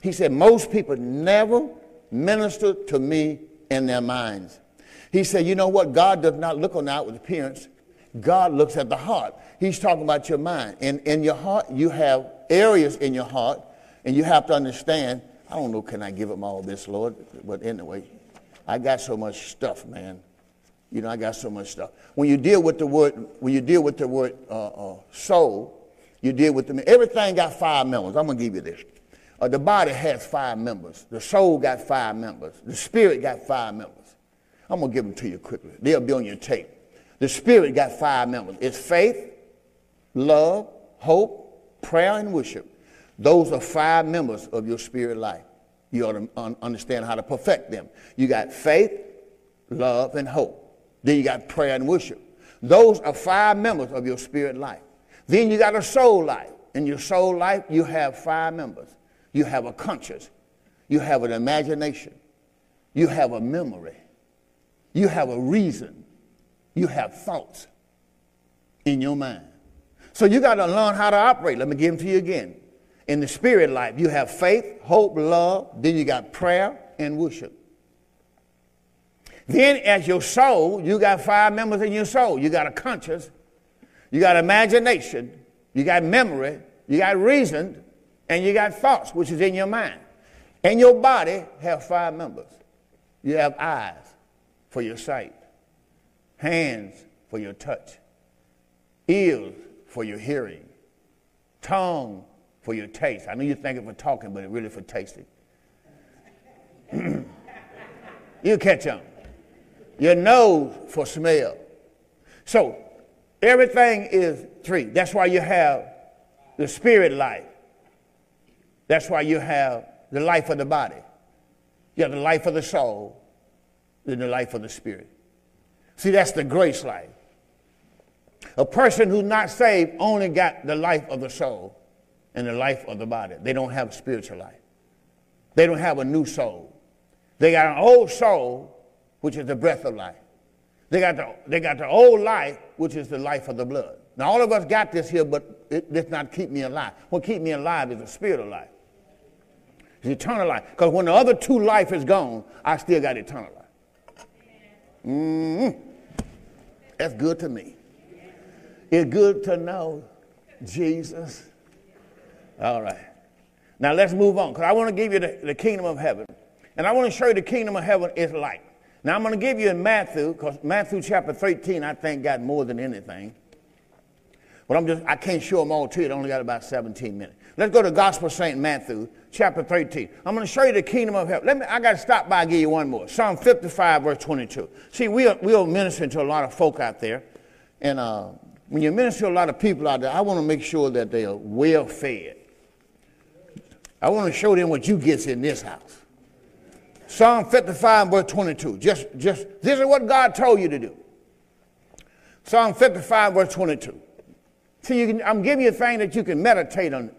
He said, most people never minister to me in their minds. He said, you know what? God does not look on outward appearance. God looks at the heart. He's talking about your mind. And in your heart, you have areas in your heart, and you have to understand. I don't know, can I give him all this, Lord? But anyway, I got so much stuff, man. You know, I got so much stuff. When you deal with the word, when you deal with the word uh, uh, soul, you deal with the everything got five members. I'm gonna give you this. Uh, the body has five members. The soul got five members. The spirit got five members. I'm gonna give them to you quickly. They'll be on your tape. The spirit got five members. It's faith, love, hope, prayer, and worship. Those are five members of your spirit life. You ought to un- understand how to perfect them. You got faith, love, and hope. Then you got prayer and worship. Those are five members of your spirit life. Then you got a soul life. In your soul life, you have five members. You have a conscience. You have an imagination. You have a memory. You have a reason. You have thoughts in your mind. So you got to learn how to operate. Let me give them to you again. In the spirit life, you have faith, hope, love. Then you got prayer and worship. Then, as your soul, you got five members in your soul. You got a conscience, you got imagination, you got memory, you got reason, and you got thoughts, which is in your mind. And your body have five members. You have eyes for your sight, hands for your touch, ears for your hearing, tongue for your taste. I know you think it for talking, but it really for tasting. you catch on. Your nose for smell. So everything is three. That's why you have the spirit life. That's why you have the life of the body. You have the life of the soul, then the life of the spirit. See, that's the grace life. A person who's not saved only got the life of the soul and the life of the body. They don't have a spiritual life. They don't have a new soul. They got an old soul, which is the breath of life. They got the, they got the old life, which is the life of the blood. Now, all of us got this here, but it does not keep me alive. What keep me alive is the spirit of life. It's eternal life. Because when the other two life is gone, I still got eternal life. Mm-hmm. That's good to me. It's good to know Jesus. All right. Now let's move on because I want to give you the, the kingdom of heaven. And I want to show you the kingdom of heaven is like. Now I'm going to give you in Matthew, because Matthew chapter 13, I think, got more than anything. But I'm just, I can't show them all to you. It only got about 17 minutes. Let's go to Gospel St. Matthew, chapter 13. I'm going to show you the kingdom of heaven. Let me, I got to stop by and give you one more. Psalm 55, verse 22. See, we are, we are ministering to a lot of folk out there. And uh, when you minister to a lot of people out there, I want to make sure that they are well fed. I want to show them what you get in this house. Psalm 55, verse 22. Just, just, this is what God told you to do. Psalm 55, verse 22. See, can, I'm giving you a thing that you can meditate on,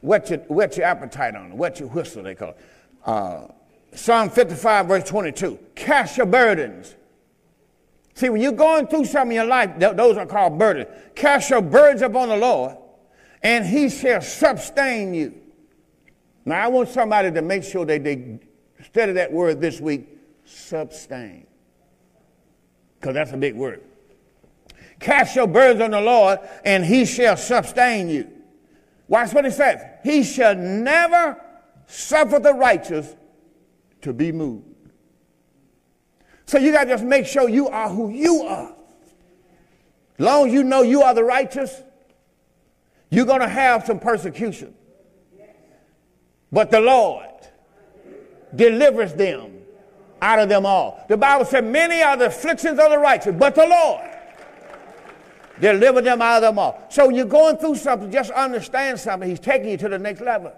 whet your, whet your appetite on, whet your whistle, they call it. Uh, Psalm 55, verse 22. Cast your burdens. See, when you're going through something in your life, th- those are called burdens. Cast your burdens upon the Lord, and he shall sustain you. Now, I want somebody to make sure that they study that word this week, sustain. Because that's a big word. Cast your burdens on the Lord, and he shall sustain you. Watch what it says. He shall never suffer the righteous to be moved. So you got to just make sure you are who you are. As long as you know you are the righteous, you're going to have some persecution. But the Lord delivers them out of them all. The Bible said, Many are the afflictions of the righteous, but the Lord Deliver them out of them all. So you're going through something, just understand something. He's taking you to the next level.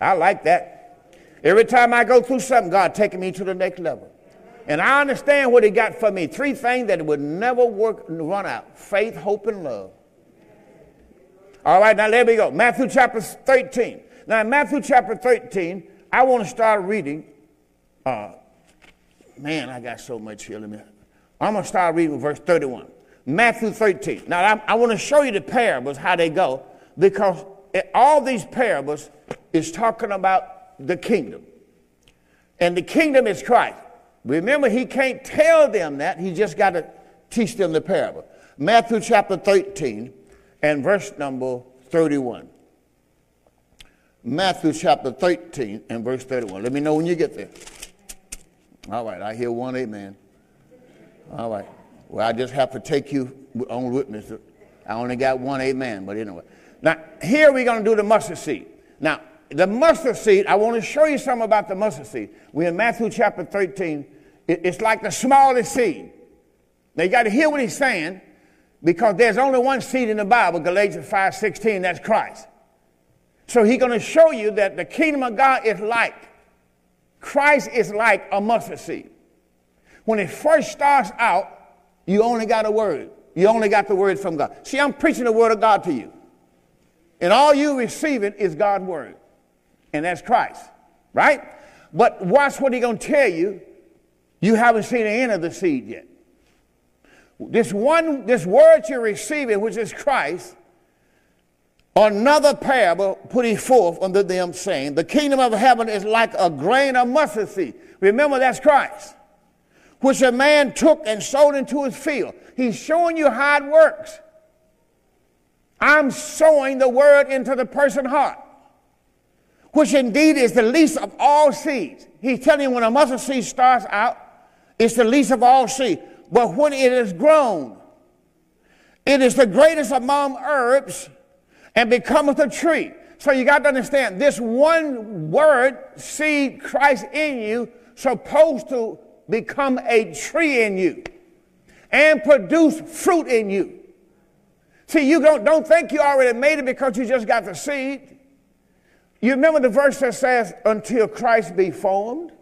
I like that. Every time I go through something, God taking me to the next level. And I understand what he got for me. Three things that would never work run out. Faith, hope, and love. All right, now there we go. Matthew chapter 13. Now in Matthew chapter 13, I want to start reading. Uh, man, I got so much here. Let me I'm going to start reading verse 31. Matthew 13. Now, I, I want to show you the parables, how they go, because all these parables is talking about the kingdom. And the kingdom is Christ. Remember, he can't tell them that. He just got to teach them the parable. Matthew chapter 13 and verse number 31. Matthew chapter 13 and verse 31. Let me know when you get there. All right, I hear one amen. All right. Well, I just have to take you on witness. I only got one amen, but anyway. Now, here we're going to do the mustard seed. Now, the mustard seed, I want to show you something about the mustard seed. We're in Matthew chapter 13. It's like the smallest seed. Now, you got to hear what he's saying because there's only one seed in the Bible, Galatians 5 16, that's Christ. So he's going to show you that the kingdom of God is like, Christ is like a mustard seed. When it first starts out, you only got a word. You only got the word from God. See, I'm preaching the word of God to you. And all you receiving is God's word. And that's Christ. Right? But watch what he's going to tell you. You haven't seen the end of the seed yet. This one, this word you're receiving, which is Christ, another parable put he forth unto them, saying, The kingdom of heaven is like a grain of mustard seed. Remember, that's Christ which a man took and sowed into his field. He's showing you how it works. I'm sowing the word into the person's heart, which indeed is the least of all seeds. He's telling you when a mustard seed starts out, it's the least of all seeds. But when it is grown, it is the greatest among herbs and becometh a tree. So you got to understand this one word, seed, Christ in you, supposed to become a tree in you and produce fruit in you. See, you don't, don't think you already made it because you just got the seed. You remember the verse that says, until Christ be formed?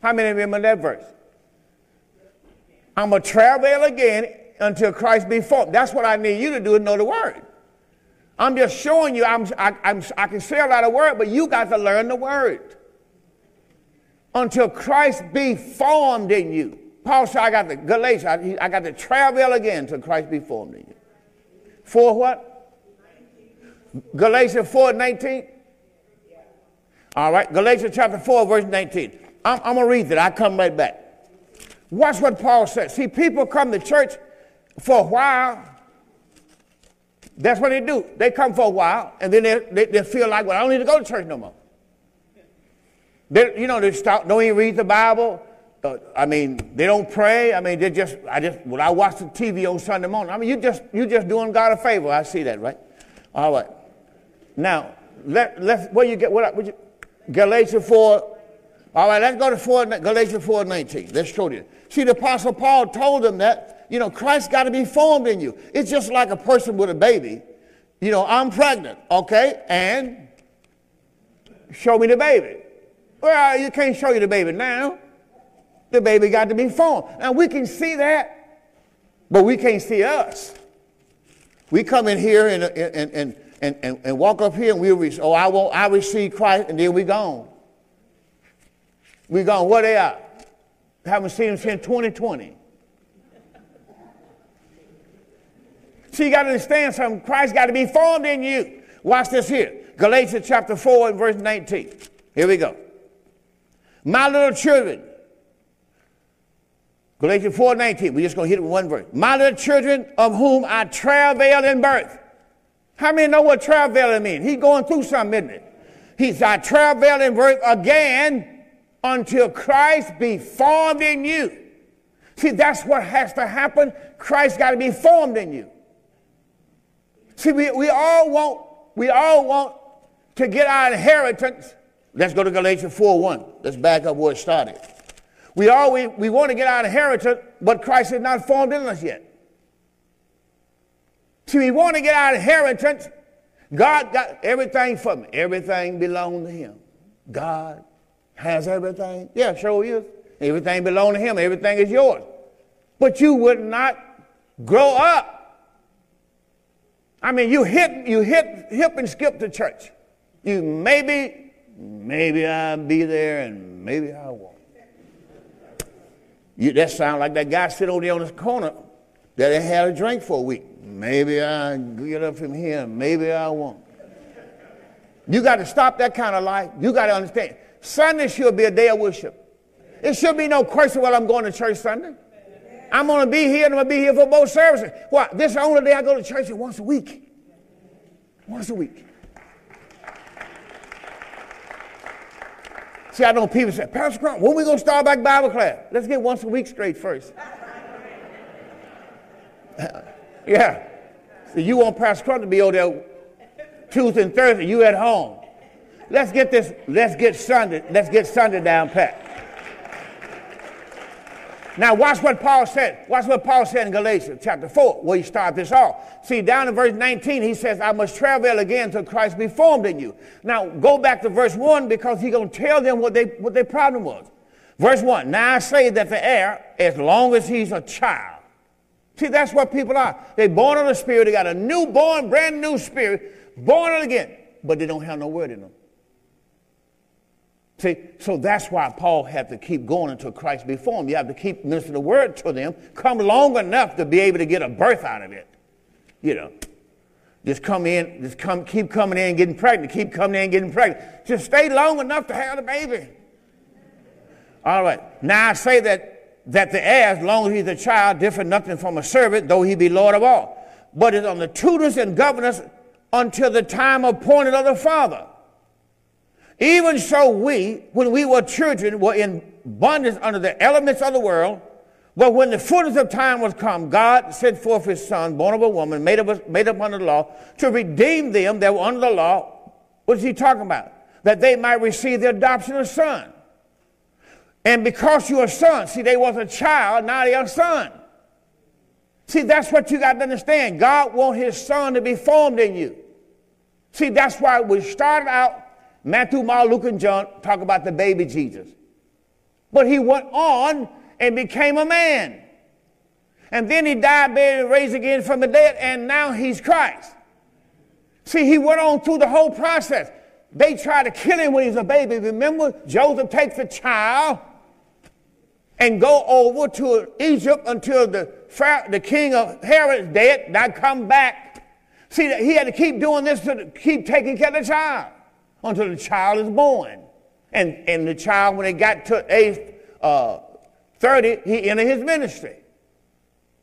How many remember that verse? I'm going to travel again until Christ be formed. That's what I need you to do is know the word. I'm just showing you I'm, I, I'm, I can say a lot of word, but you got to learn the word. Until Christ be formed in you. Paul said, I got the Galatians, I, I got to travel again until Christ be formed in you. For what? Galatians 4 19. All right, Galatians chapter 4, verse 19. I'm, I'm going to read that. I come right back. Watch what Paul says. See, people come to church for a while. That's what they do. They come for a while, and then they, they, they feel like, well, I don't need to go to church no more. They, you know, they stop, don't even read the Bible. Uh, I mean, they don't pray. I mean, they just, I just, when I watch the TV on Sunday morning, I mean, you just, you just doing God a favor. I see that, right? All right. Now, let, let's, what you get, what, what you, Galatians 4, all right, let's go to 4, Galatians 4, 19. Let's show you. See, the Apostle Paul told them that, you know, Christ got to be formed in you. It's just like a person with a baby. You know, I'm pregnant, okay, and show me the baby. Well, you can't show you the baby now. The baby got to be formed. Now, we can see that, but we can't see us. We come in here and, and, and and, and, and walk up here and we'll reach, oh, I won't, I receive Christ, and then we gone. We gone. Where they at? Haven't seen him since 2020. See, you got to understand something. Christ got to be formed in you. Watch this here. Galatians chapter 4 and verse 19. Here we go. My little children. Galatians 4 19. We're just going to hit it with one verse. My little children of whom I travail in birth. How many know what travailing means? He's going through something, isn't it? He's I travail in birth again until Christ be formed in you. See, that's what has to happen. Christ got to be formed in you. See, we, we all want we all want to get our inheritance. Let's go to Galatians 4 1. Let's back up where it started. We all we, we want to get our inheritance, but Christ is not formed in us yet. See, we want to get our inheritance. God got everything for me. Everything belonged to him. God has everything. Yeah, sure is. Everything belongs to him. Everything is yours. But you would not grow up. I mean, you hit, you hit, hip and skip to church. You maybe, maybe I'll be there and maybe I won't. You, that sounds like that guy sitting over there on the corner that had a drink for a week. Maybe I get up from here, maybe I won't. You got to stop that kind of life. You got to understand. Sunday should be a day of worship. It should be no question while I'm going to church Sunday. I'm going to be here and I'm going to be here for both services. Why? This is the only day I go to church once a week. Once a week. See, I know people say, Pastor Crump, when we going to start back Bible class? Let's get once a week straight first. Yeah. So you want Pastor Crump to be over there Tuesday and Thursday, you at home. Let's get this, let's get Sunday, let's get Sunday down pat. Now watch what Paul said. Watch what Paul said in Galatians chapter 4, where he started this off. See, down in verse 19, he says, I must travel again till Christ be formed in you. Now go back to verse 1 because he's going to tell them what, they, what their problem was. Verse 1, now I say that the heir, as long as he's a child, See, that's what people are. They're born of the Spirit. They got a newborn, brand new spirit, born again, but they don't have no word in them. See, so that's why Paul had to keep going until Christ be formed. You have to keep ministering the word to them, come long enough to be able to get a birth out of it. You know, just come in, just come, keep coming in, getting pregnant, keep coming in, getting pregnant. Just stay long enough to have the baby. All right. Now I say that that the heir, as long as he's a child, differ nothing from a servant, though he be Lord of all. But is on the tutors and governors until the time appointed of the Father. Even so, we, when we were children, were in bondage under the elements of the world. But when the fullness of time was come, God sent forth his son, born of a woman, made up, made up under the law, to redeem them that were under the law. What is he talking about? That they might receive the adoption of son. And because you're a son, see, they was a child, now they're a son. See, that's what you got to understand. God wants his son to be formed in you. See, that's why we started out, Matthew, Mark, Luke, and John talk about the baby Jesus. But he went on and became a man. And then he died, buried, and raised again from the dead, and now he's Christ. See, he went on through the whole process. They tried to kill him when he was a baby. Remember, Joseph takes the child and go over to Egypt until the, the king of Herod is dead, now come back. See, he had to keep doing this to keep taking care of the child until the child is born. And, and the child, when he got to age uh, 30, he entered his ministry.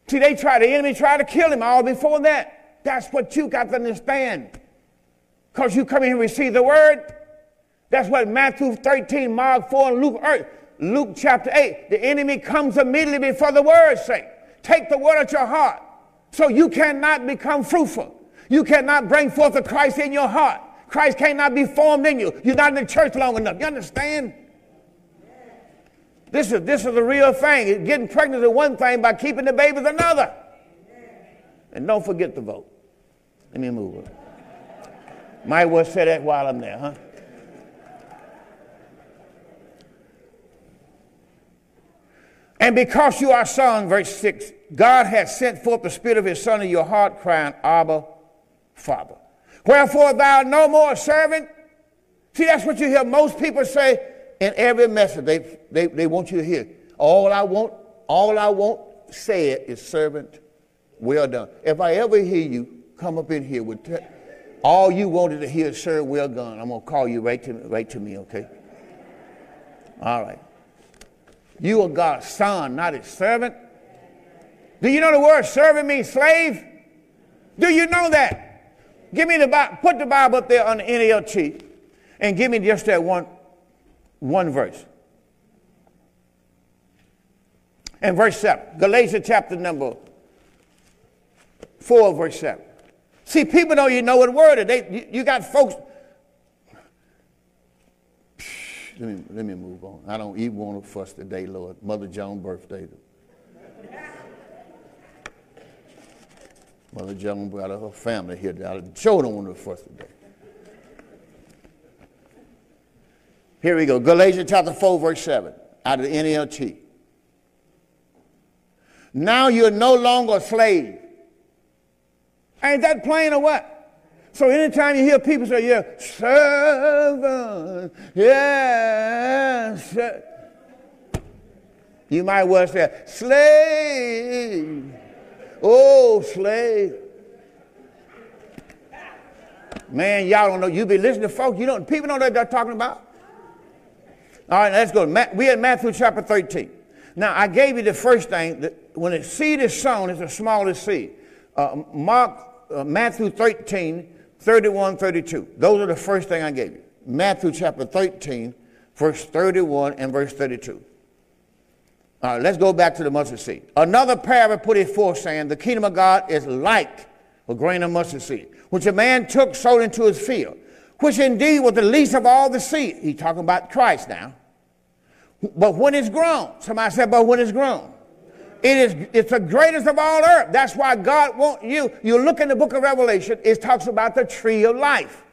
See, they tried, the enemy tried to kill him all before that. That's what you got to understand. Because you come here and receive the word. That's what Matthew 13, Mark 4, and Luke 8. Luke chapter 8, the enemy comes immediately before the word's sake. Take the word at your heart. So you cannot become fruitful. You cannot bring forth the Christ in your heart. Christ cannot be formed in you. You're not in the church long enough. You understand? This is, this is the real thing. Getting pregnant is one thing, by keeping the baby is another. And don't forget to vote. Let me move it. Might well say that while I'm there, huh? And because you are son, verse 6, God has sent forth the Spirit of His Son in your heart, crying, Abba, Father. Wherefore thou no more servant. See, that's what you hear most people say in every message. They, they, they want you to hear. All I want, all I want said is servant, well done. If I ever hear you come up in here with t- all you wanted to hear, sir, well done, I'm going to call you right to, right to me, okay? All right. You are God's son, not his servant. Do you know the word servant means slave? Do you know that? Give me the Bible, put the Bible up there on the NLT and give me just that one, one verse. And verse 7, Galatians chapter number 4, verse 7. See, people know you know what word it. They, you, you got folks let me, let me move on. I don't even want to fuss today, Lord. Mother Joan birthday. Mother Joan brought her family here. Sure don't want to fuss today. Here we go. Galatians chapter 4, verse 7, out of the NLT. Now you're no longer a slave. Ain't that plain or what? So anytime you hear people say, yeah, servant, yes, you might well say, slave, oh, slave. Man, y'all don't know. You be listening to folks, you don't, people don't know what they're talking about. All right, let's go. We had Matthew chapter 13. Now, I gave you the first thing. That when a seed is sown, it's the smallest seed. Uh, Mark, uh, Matthew 13, 31, 32. Those are the first thing I gave you. Matthew chapter 13, verse 31 and verse 32. Let's go back to the mustard seed. Another parable put it forth, saying, The kingdom of God is like a grain of mustard seed, which a man took, sowed into his field, which indeed was the least of all the seed. He's talking about Christ now. But when it's grown, somebody said, but when it's grown, it is, it's the greatest of all earth. That's why God wants you. You look in the book of Revelation, it talks about the tree of life.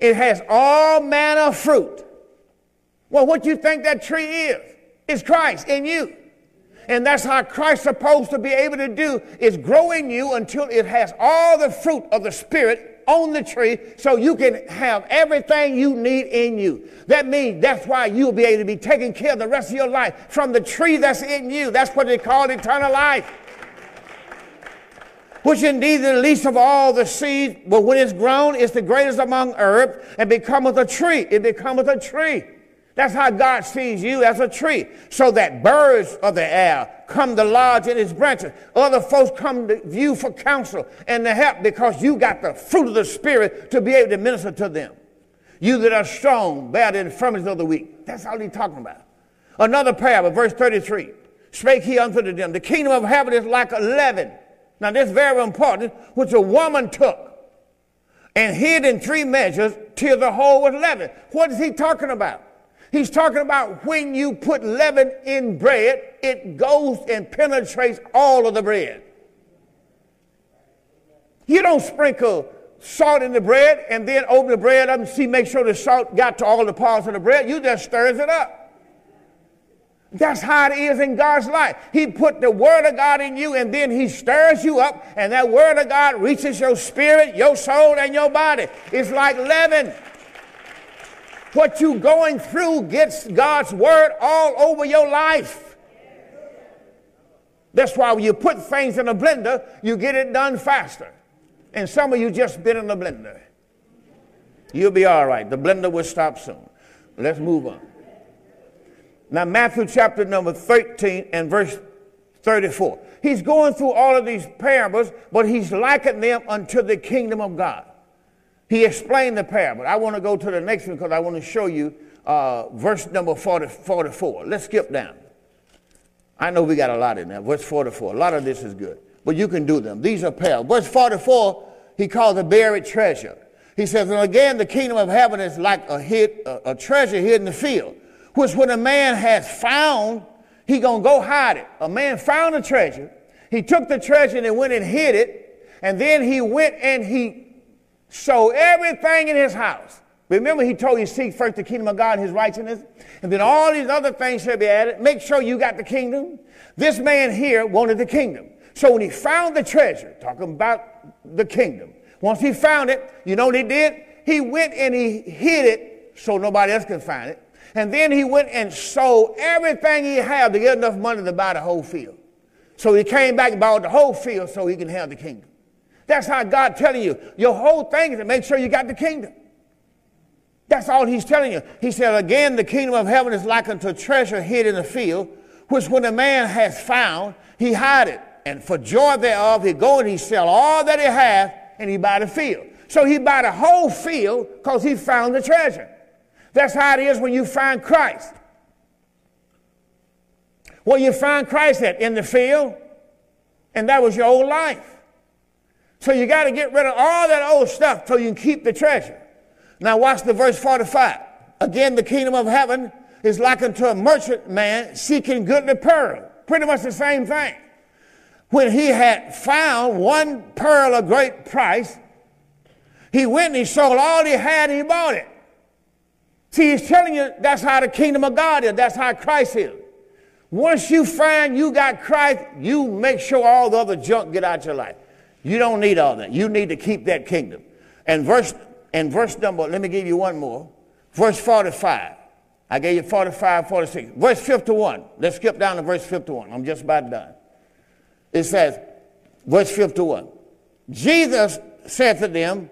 It has all manner of fruit. Well, what do you think that tree is? It's Christ in you. And that's how Christ's supposed to be able to do is grow in you until it has all the fruit of the Spirit on the tree so you can have everything you need in you. That means that's why you'll be able to be taken care of the rest of your life from the tree that's in you. That's what they call eternal life. Which indeed the least of all the seed, but when it's grown, it's the greatest among herbs and becometh a tree. It becometh a tree. That's how God sees you as a tree. So that birds of the air come to lodge in its branches. Other folks come to you for counsel and to help because you got the fruit of the Spirit to be able to minister to them. You that are strong, bear the infirmities of the weak. That's all he's talking about. Another parable, verse 33. spake he unto them, The kingdom of heaven is like a leaven. Now, this is very important, which a woman took and hid in three measures till the whole was leavened. What is he talking about? He's talking about when you put leaven in bread, it goes and penetrates all of the bread. You don't sprinkle salt in the bread and then open the bread up and see, make sure the salt got to all the parts of the bread. You just stirs it up. That's how it is in God's life. He put the Word of God in you and then He stirs you up, and that Word of God reaches your spirit, your soul, and your body. It's like leaven. What you going through gets God's Word all over your life. That's why when you put things in a blender, you get it done faster. And some of you just been in the blender. You'll be all right. The blender will stop soon. Let's move on. Now, Matthew chapter number 13 and verse 34. He's going through all of these parables, but he's likening them unto the kingdom of God. He explained the parable. I want to go to the next one because I want to show you uh, verse number 40, 44. Let's skip down. I know we got a lot in there. Verse 44. A lot of this is good, but you can do them. These are parables. Verse 44, he calls a buried treasure. He says, and again, the kingdom of heaven is like a, hid, a, a treasure hid in the field which when a man has found, he gonna go hide it. A man found a treasure. He took the treasure and went and hid it. And then he went and he sold everything in his house. Remember, he told you, seek first the kingdom of God and his righteousness, and then all these other things shall be added. Make sure you got the kingdom. This man here wanted the kingdom. So when he found the treasure, talking about the kingdom, once he found it, you know what he did? He went and he hid it so nobody else can find it. And then he went and sold everything he had to get enough money to buy the whole field. So he came back and bought the whole field so he can have the kingdom. That's how God telling you. Your whole thing is to make sure you got the kingdom. That's all he's telling you. He said, again, the kingdom of heaven is like unto treasure hid in the field, which when a man has found, he hide it. And for joy thereof, he go and he sell all that he hath, and he buy the field. So he buy the whole field because he found the treasure. That's how it is when you find Christ. Well, you find Christ at in the field, and that was your old life. So you got to get rid of all that old stuff so you can keep the treasure. Now watch the verse 45. Again, the kingdom of heaven is like unto a merchant man seeking goodly pearl. Pretty much the same thing. When he had found one pearl of great price, he went and he sold all he had and he bought it. See, he's telling you that's how the kingdom of God is. That's how Christ is. Once you find you got Christ, you make sure all the other junk get out your life. You don't need all that. You need to keep that kingdom. And verse and verse number, let me give you one more. Verse 45. I gave you 45, 46. Verse 51. Let's skip down to verse 51. I'm just about done. It says, verse 51. Jesus said to them,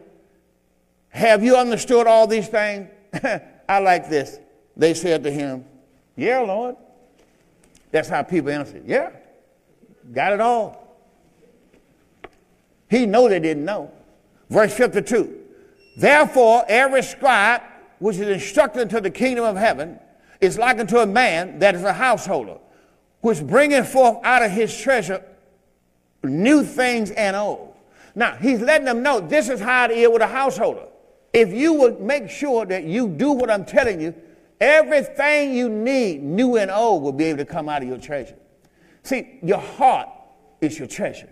Have you understood all these things? I like this. They said to him, Yeah, Lord. That's how people answer. Yeah, got it all. He know they didn't know. Verse 52. Therefore, every scribe which is instructed into the kingdom of heaven is like unto a man that is a householder, which bringeth forth out of his treasure new things and old. Now, he's letting them know this is how it is with a householder. If you would make sure that you do what I'm telling you, everything you need, new and old, will be able to come out of your treasure. See, your heart is your treasure.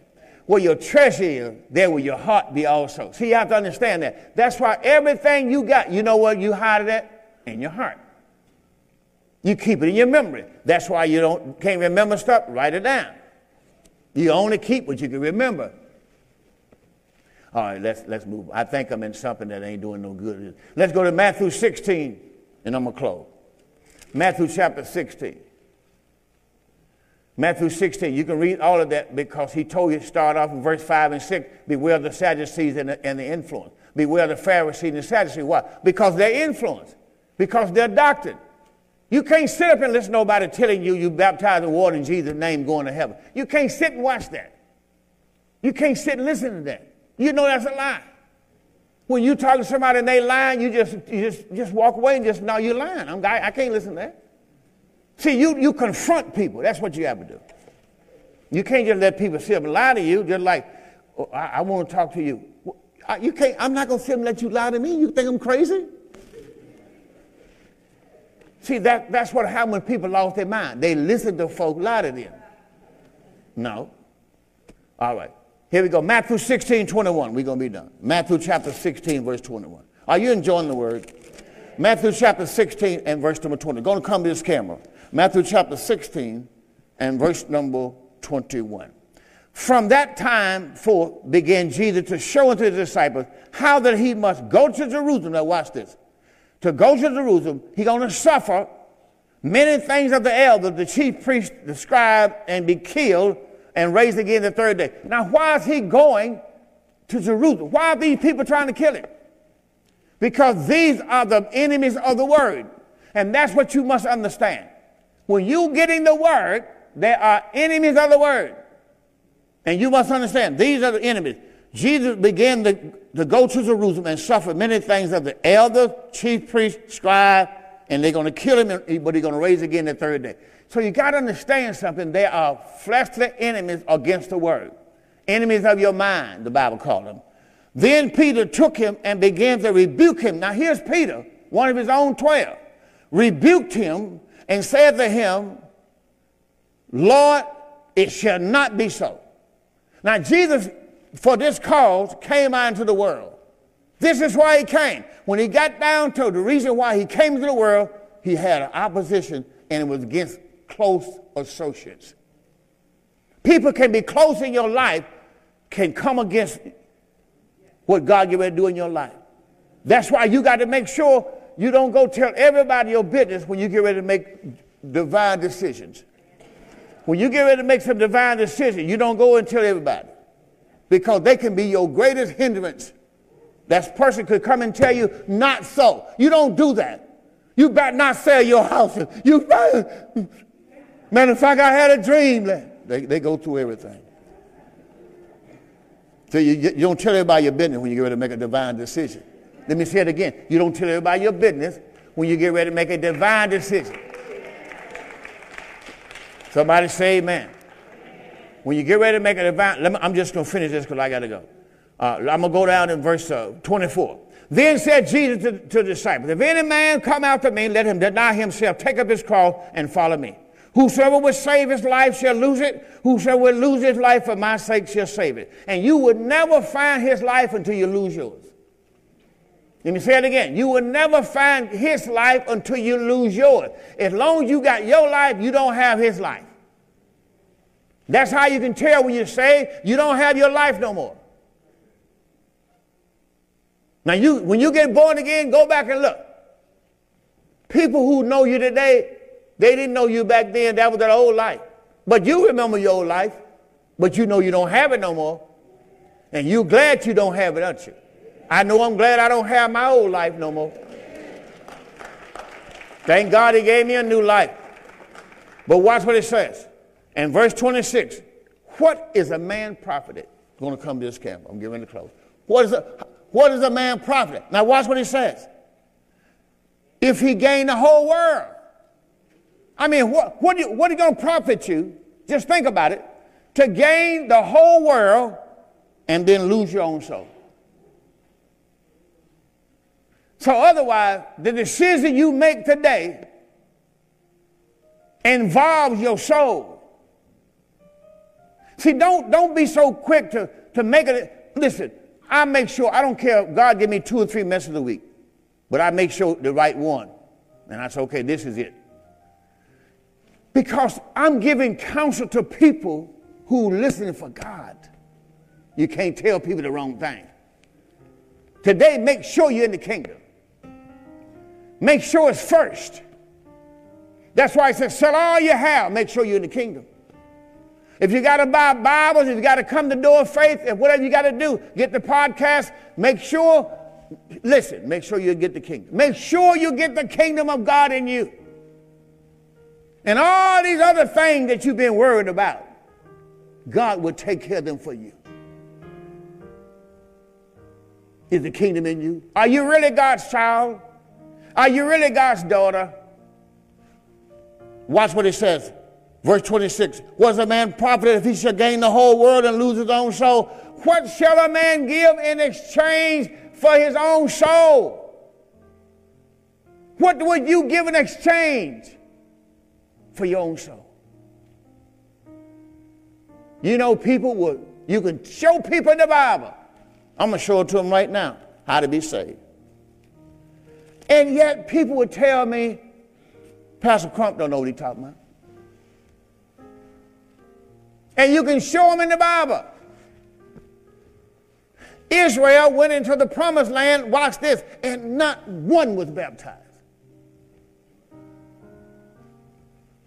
Where your treasure is, there will your heart be also. See, you have to understand that. That's why everything you got, you know what you hide it at? In your heart. You keep it in your memory. That's why you don't can't remember stuff. Write it down. You only keep what you can remember. All right, let's, let's move. I think I'm in something that ain't doing no good. Let's go to Matthew 16, and I'm to close. Matthew chapter 16. Matthew 16, you can read all of that because he told you to start off in verse 5 and 6. Beware the Sadducees and the, and the influence. Beware the Pharisees and the Sadducees. Why? Because they're influenced, Because they're doctrine. You can't sit up and listen to nobody telling you you baptize in water in Jesus' name going to heaven. You can't sit and watch that. You can't sit and listen to that. You know that's a lie. When you talk to somebody and they lying, you just, you just, just walk away and just no, you're lying. I'm, I, I can't listen to that. See, you, you confront people. That's what you have to do. You can't just let people sit and lie to you, just like, oh, I, I want to talk to you. You can't, I'm not going to sit and let you lie to me. You think I'm crazy? See, that, that's what happened when people lost their mind. They listened to folk lie to them. No. All right. Here we go. Matthew 16, 21. We're going to be done. Matthew chapter 16, verse 21. Are you enjoying the word? Matthew chapter 16 and verse number 20. Going to come to this camera. Matthew chapter 16 and verse number 21. From that time forth began Jesus to show unto the disciples how that he must go to Jerusalem. Now watch this. To go to Jerusalem, he's going to suffer many things of the elders, the chief priests, the scribe, and be killed and raised again the third day. Now, why is he going to Jerusalem? Why are these people trying to kill him? Because these are the enemies of the word. And that's what you must understand. When you getting the word, there are enemies of the word. And you must understand, these are the enemies. Jesus began to, to go to Jerusalem and suffer many things of the elders, chief priests, scribe, and they're going to kill him, but he's going to raise again the third day. So you got to understand something. There are fleshly enemies against the word. Enemies of your mind, the Bible called them. Then Peter took him and began to rebuke him. Now here's Peter, one of his own twelve, rebuked him and said to him, Lord, it shall not be so. Now, Jesus, for this cause, came into the world. This is why he came. When he got down to the reason why he came into the world, he had an opposition and it was against close associates. People can be close in your life, can come against what God you ready to do in your life. That's why you got to make sure you don't go tell everybody your business when you get ready to make divine decisions. When you get ready to make some divine decision, you don't go and tell everybody because they can be your greatest hindrance. That person could come and tell you, not so. You don't do that. You better not sell your house. You better. Matter of fact, I had a dream. They, they go through everything. So you, you don't tell everybody your business when you get ready to make a divine decision. Let me say it again. You don't tell everybody your business when you get ready to make a divine decision. Somebody say amen. When you get ready to make a divine, me, I'm just going to finish this because I got to go. Uh, I'm going to go down in verse uh, 24. Then said Jesus to, to, the disciples, If any man come after me, let him deny himself, take up his cross, and follow me. Whosoever would save his life shall lose it. Whosoever would lose his life for my sake shall save it. And you would never find his life until you lose yours. Let me say it again. You will never find his life until you lose yours. As long as you got your life, you don't have his life. That's how you can tell when you say you don't have your life no more. Now, you, when you get born again, go back and look. People who know you today, they didn't know you back then. That was their old life. But you remember your old life, but you know you don't have it no more. And you're glad you don't have it, aren't you? I know I'm glad I don't have my old life no more. Thank God he gave me a new life. But watch what it says. In verse 26, what is a man profited? Going to come to this camp. I'm giving to close. What is a, what is a man profited? Now watch what he says. If he gain the whole world. I mean, what, what, you, what are you going to profit you? Just think about it. To gain the whole world and then lose your own soul. So otherwise, the decision you make today involves your soul. See, don't, don't be so quick to, to make it. Listen, I make sure, I don't care, if God give me two or three messages a week, but I make sure the right one. And I say, okay, this is it. Because I'm giving counsel to people who listening for God. You can't tell people the wrong thing. Today, make sure you're in the kingdom. Make sure it's first. That's why he says, sell all you have, make sure you're in the kingdom. If you got to buy Bibles, if you got to come to door of faith, if whatever you got to do, get the podcast, make sure, listen, make sure you get the kingdom. Make sure you get the kingdom of God in you. And all these other things that you've been worried about, God will take care of them for you. Is the kingdom in you? Are you really God's child? Are you really God's daughter? Watch what it says. Verse 26 Was a man profited if he shall gain the whole world and lose his own soul? What shall a man give in exchange for his own soul? What would you give in exchange for your own soul? You know, people would, you can show people in the Bible. I'm going to show it to them right now how to be saved. And yet people would tell me, Pastor Crump don't know what he's talking about. And you can show them in the Bible. Israel went into the promised land, watch this, and not one was baptized.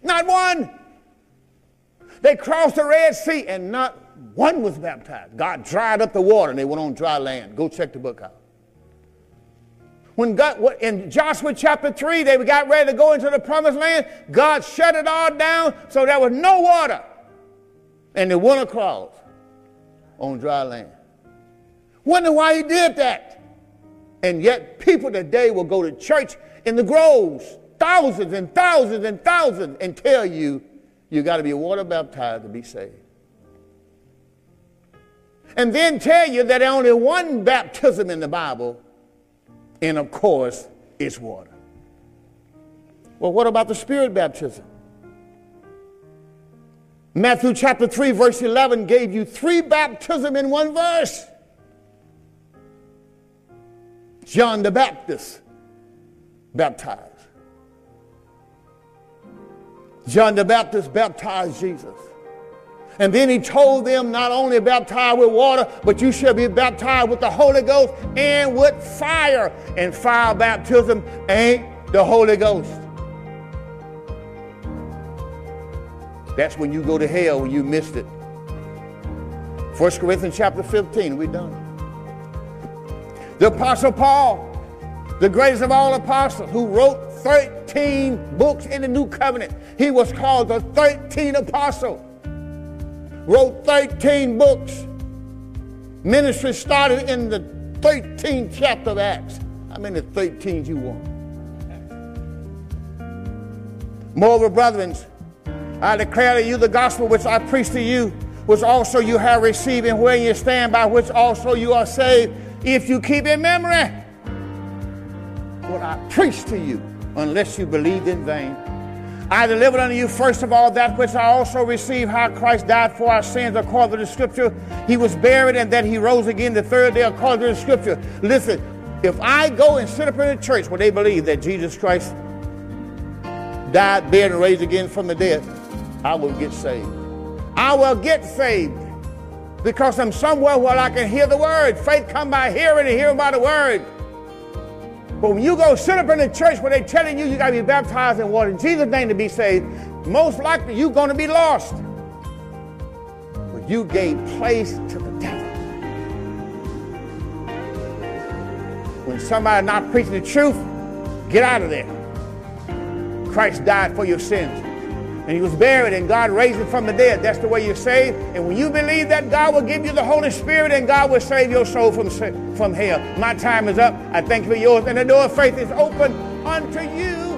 Not one. They crossed the Red Sea and not one was baptized. God dried up the water and they went on dry land. Go check the book out. When God, in Joshua chapter 3, they got ready to go into the promised land, God shut it all down so there was no water. And they went across on dry land. Wonder why he did that. And yet people today will go to church in the groves, thousands and thousands and thousands, and tell you you got to be water baptized to be saved. And then tell you that only one baptism in the Bible, and of course, it's water. Well, what about the Spirit baptism? Matthew chapter 3, verse 11 gave you three baptism in one verse. John the Baptist baptized. John the Baptist baptized Jesus. And then he told them not only baptized with water, but you shall be baptized with the Holy Ghost and with fire. And fire baptism ain't the Holy Ghost. That's when you go to hell when you missed it. 1 Corinthians chapter 15, we're done. The Apostle Paul, the greatest of all apostles, who wrote 13 books in the New Covenant. He was called the 13th apostle. Wrote 13 books. Ministry started in the 13th chapter of Acts. How many 13s you want? Moreover, brethren, I declare to you the gospel which I preach to you, which also you have received, and where you stand, by which also you are saved, if you keep in memory what I preach to you unless you believed in vain. I delivered unto you first of all that which I also received, how Christ died for our sins according to the scripture. He was buried and that he rose again the third day according to the scripture. Listen, if I go and sit up in a church where they believe that Jesus Christ died, buried, and raised again from the dead, I will get saved. I will get saved because I'm somewhere where I can hear the word. Faith come by hearing and hearing by the word. But when you go sit up in the church where they're telling you you got to be baptized in water in Jesus' name to be saved, most likely you're going to be lost. But you gave place to the devil. When somebody not preaching the truth, get out of there. Christ died for your sins and he was buried and God raised him from the dead. That's the way you're saved. And when you believe that, God will give you the Holy Spirit and God will save your soul from, from hell. My time is up. I thank you for yours. And the door of faith is open unto you.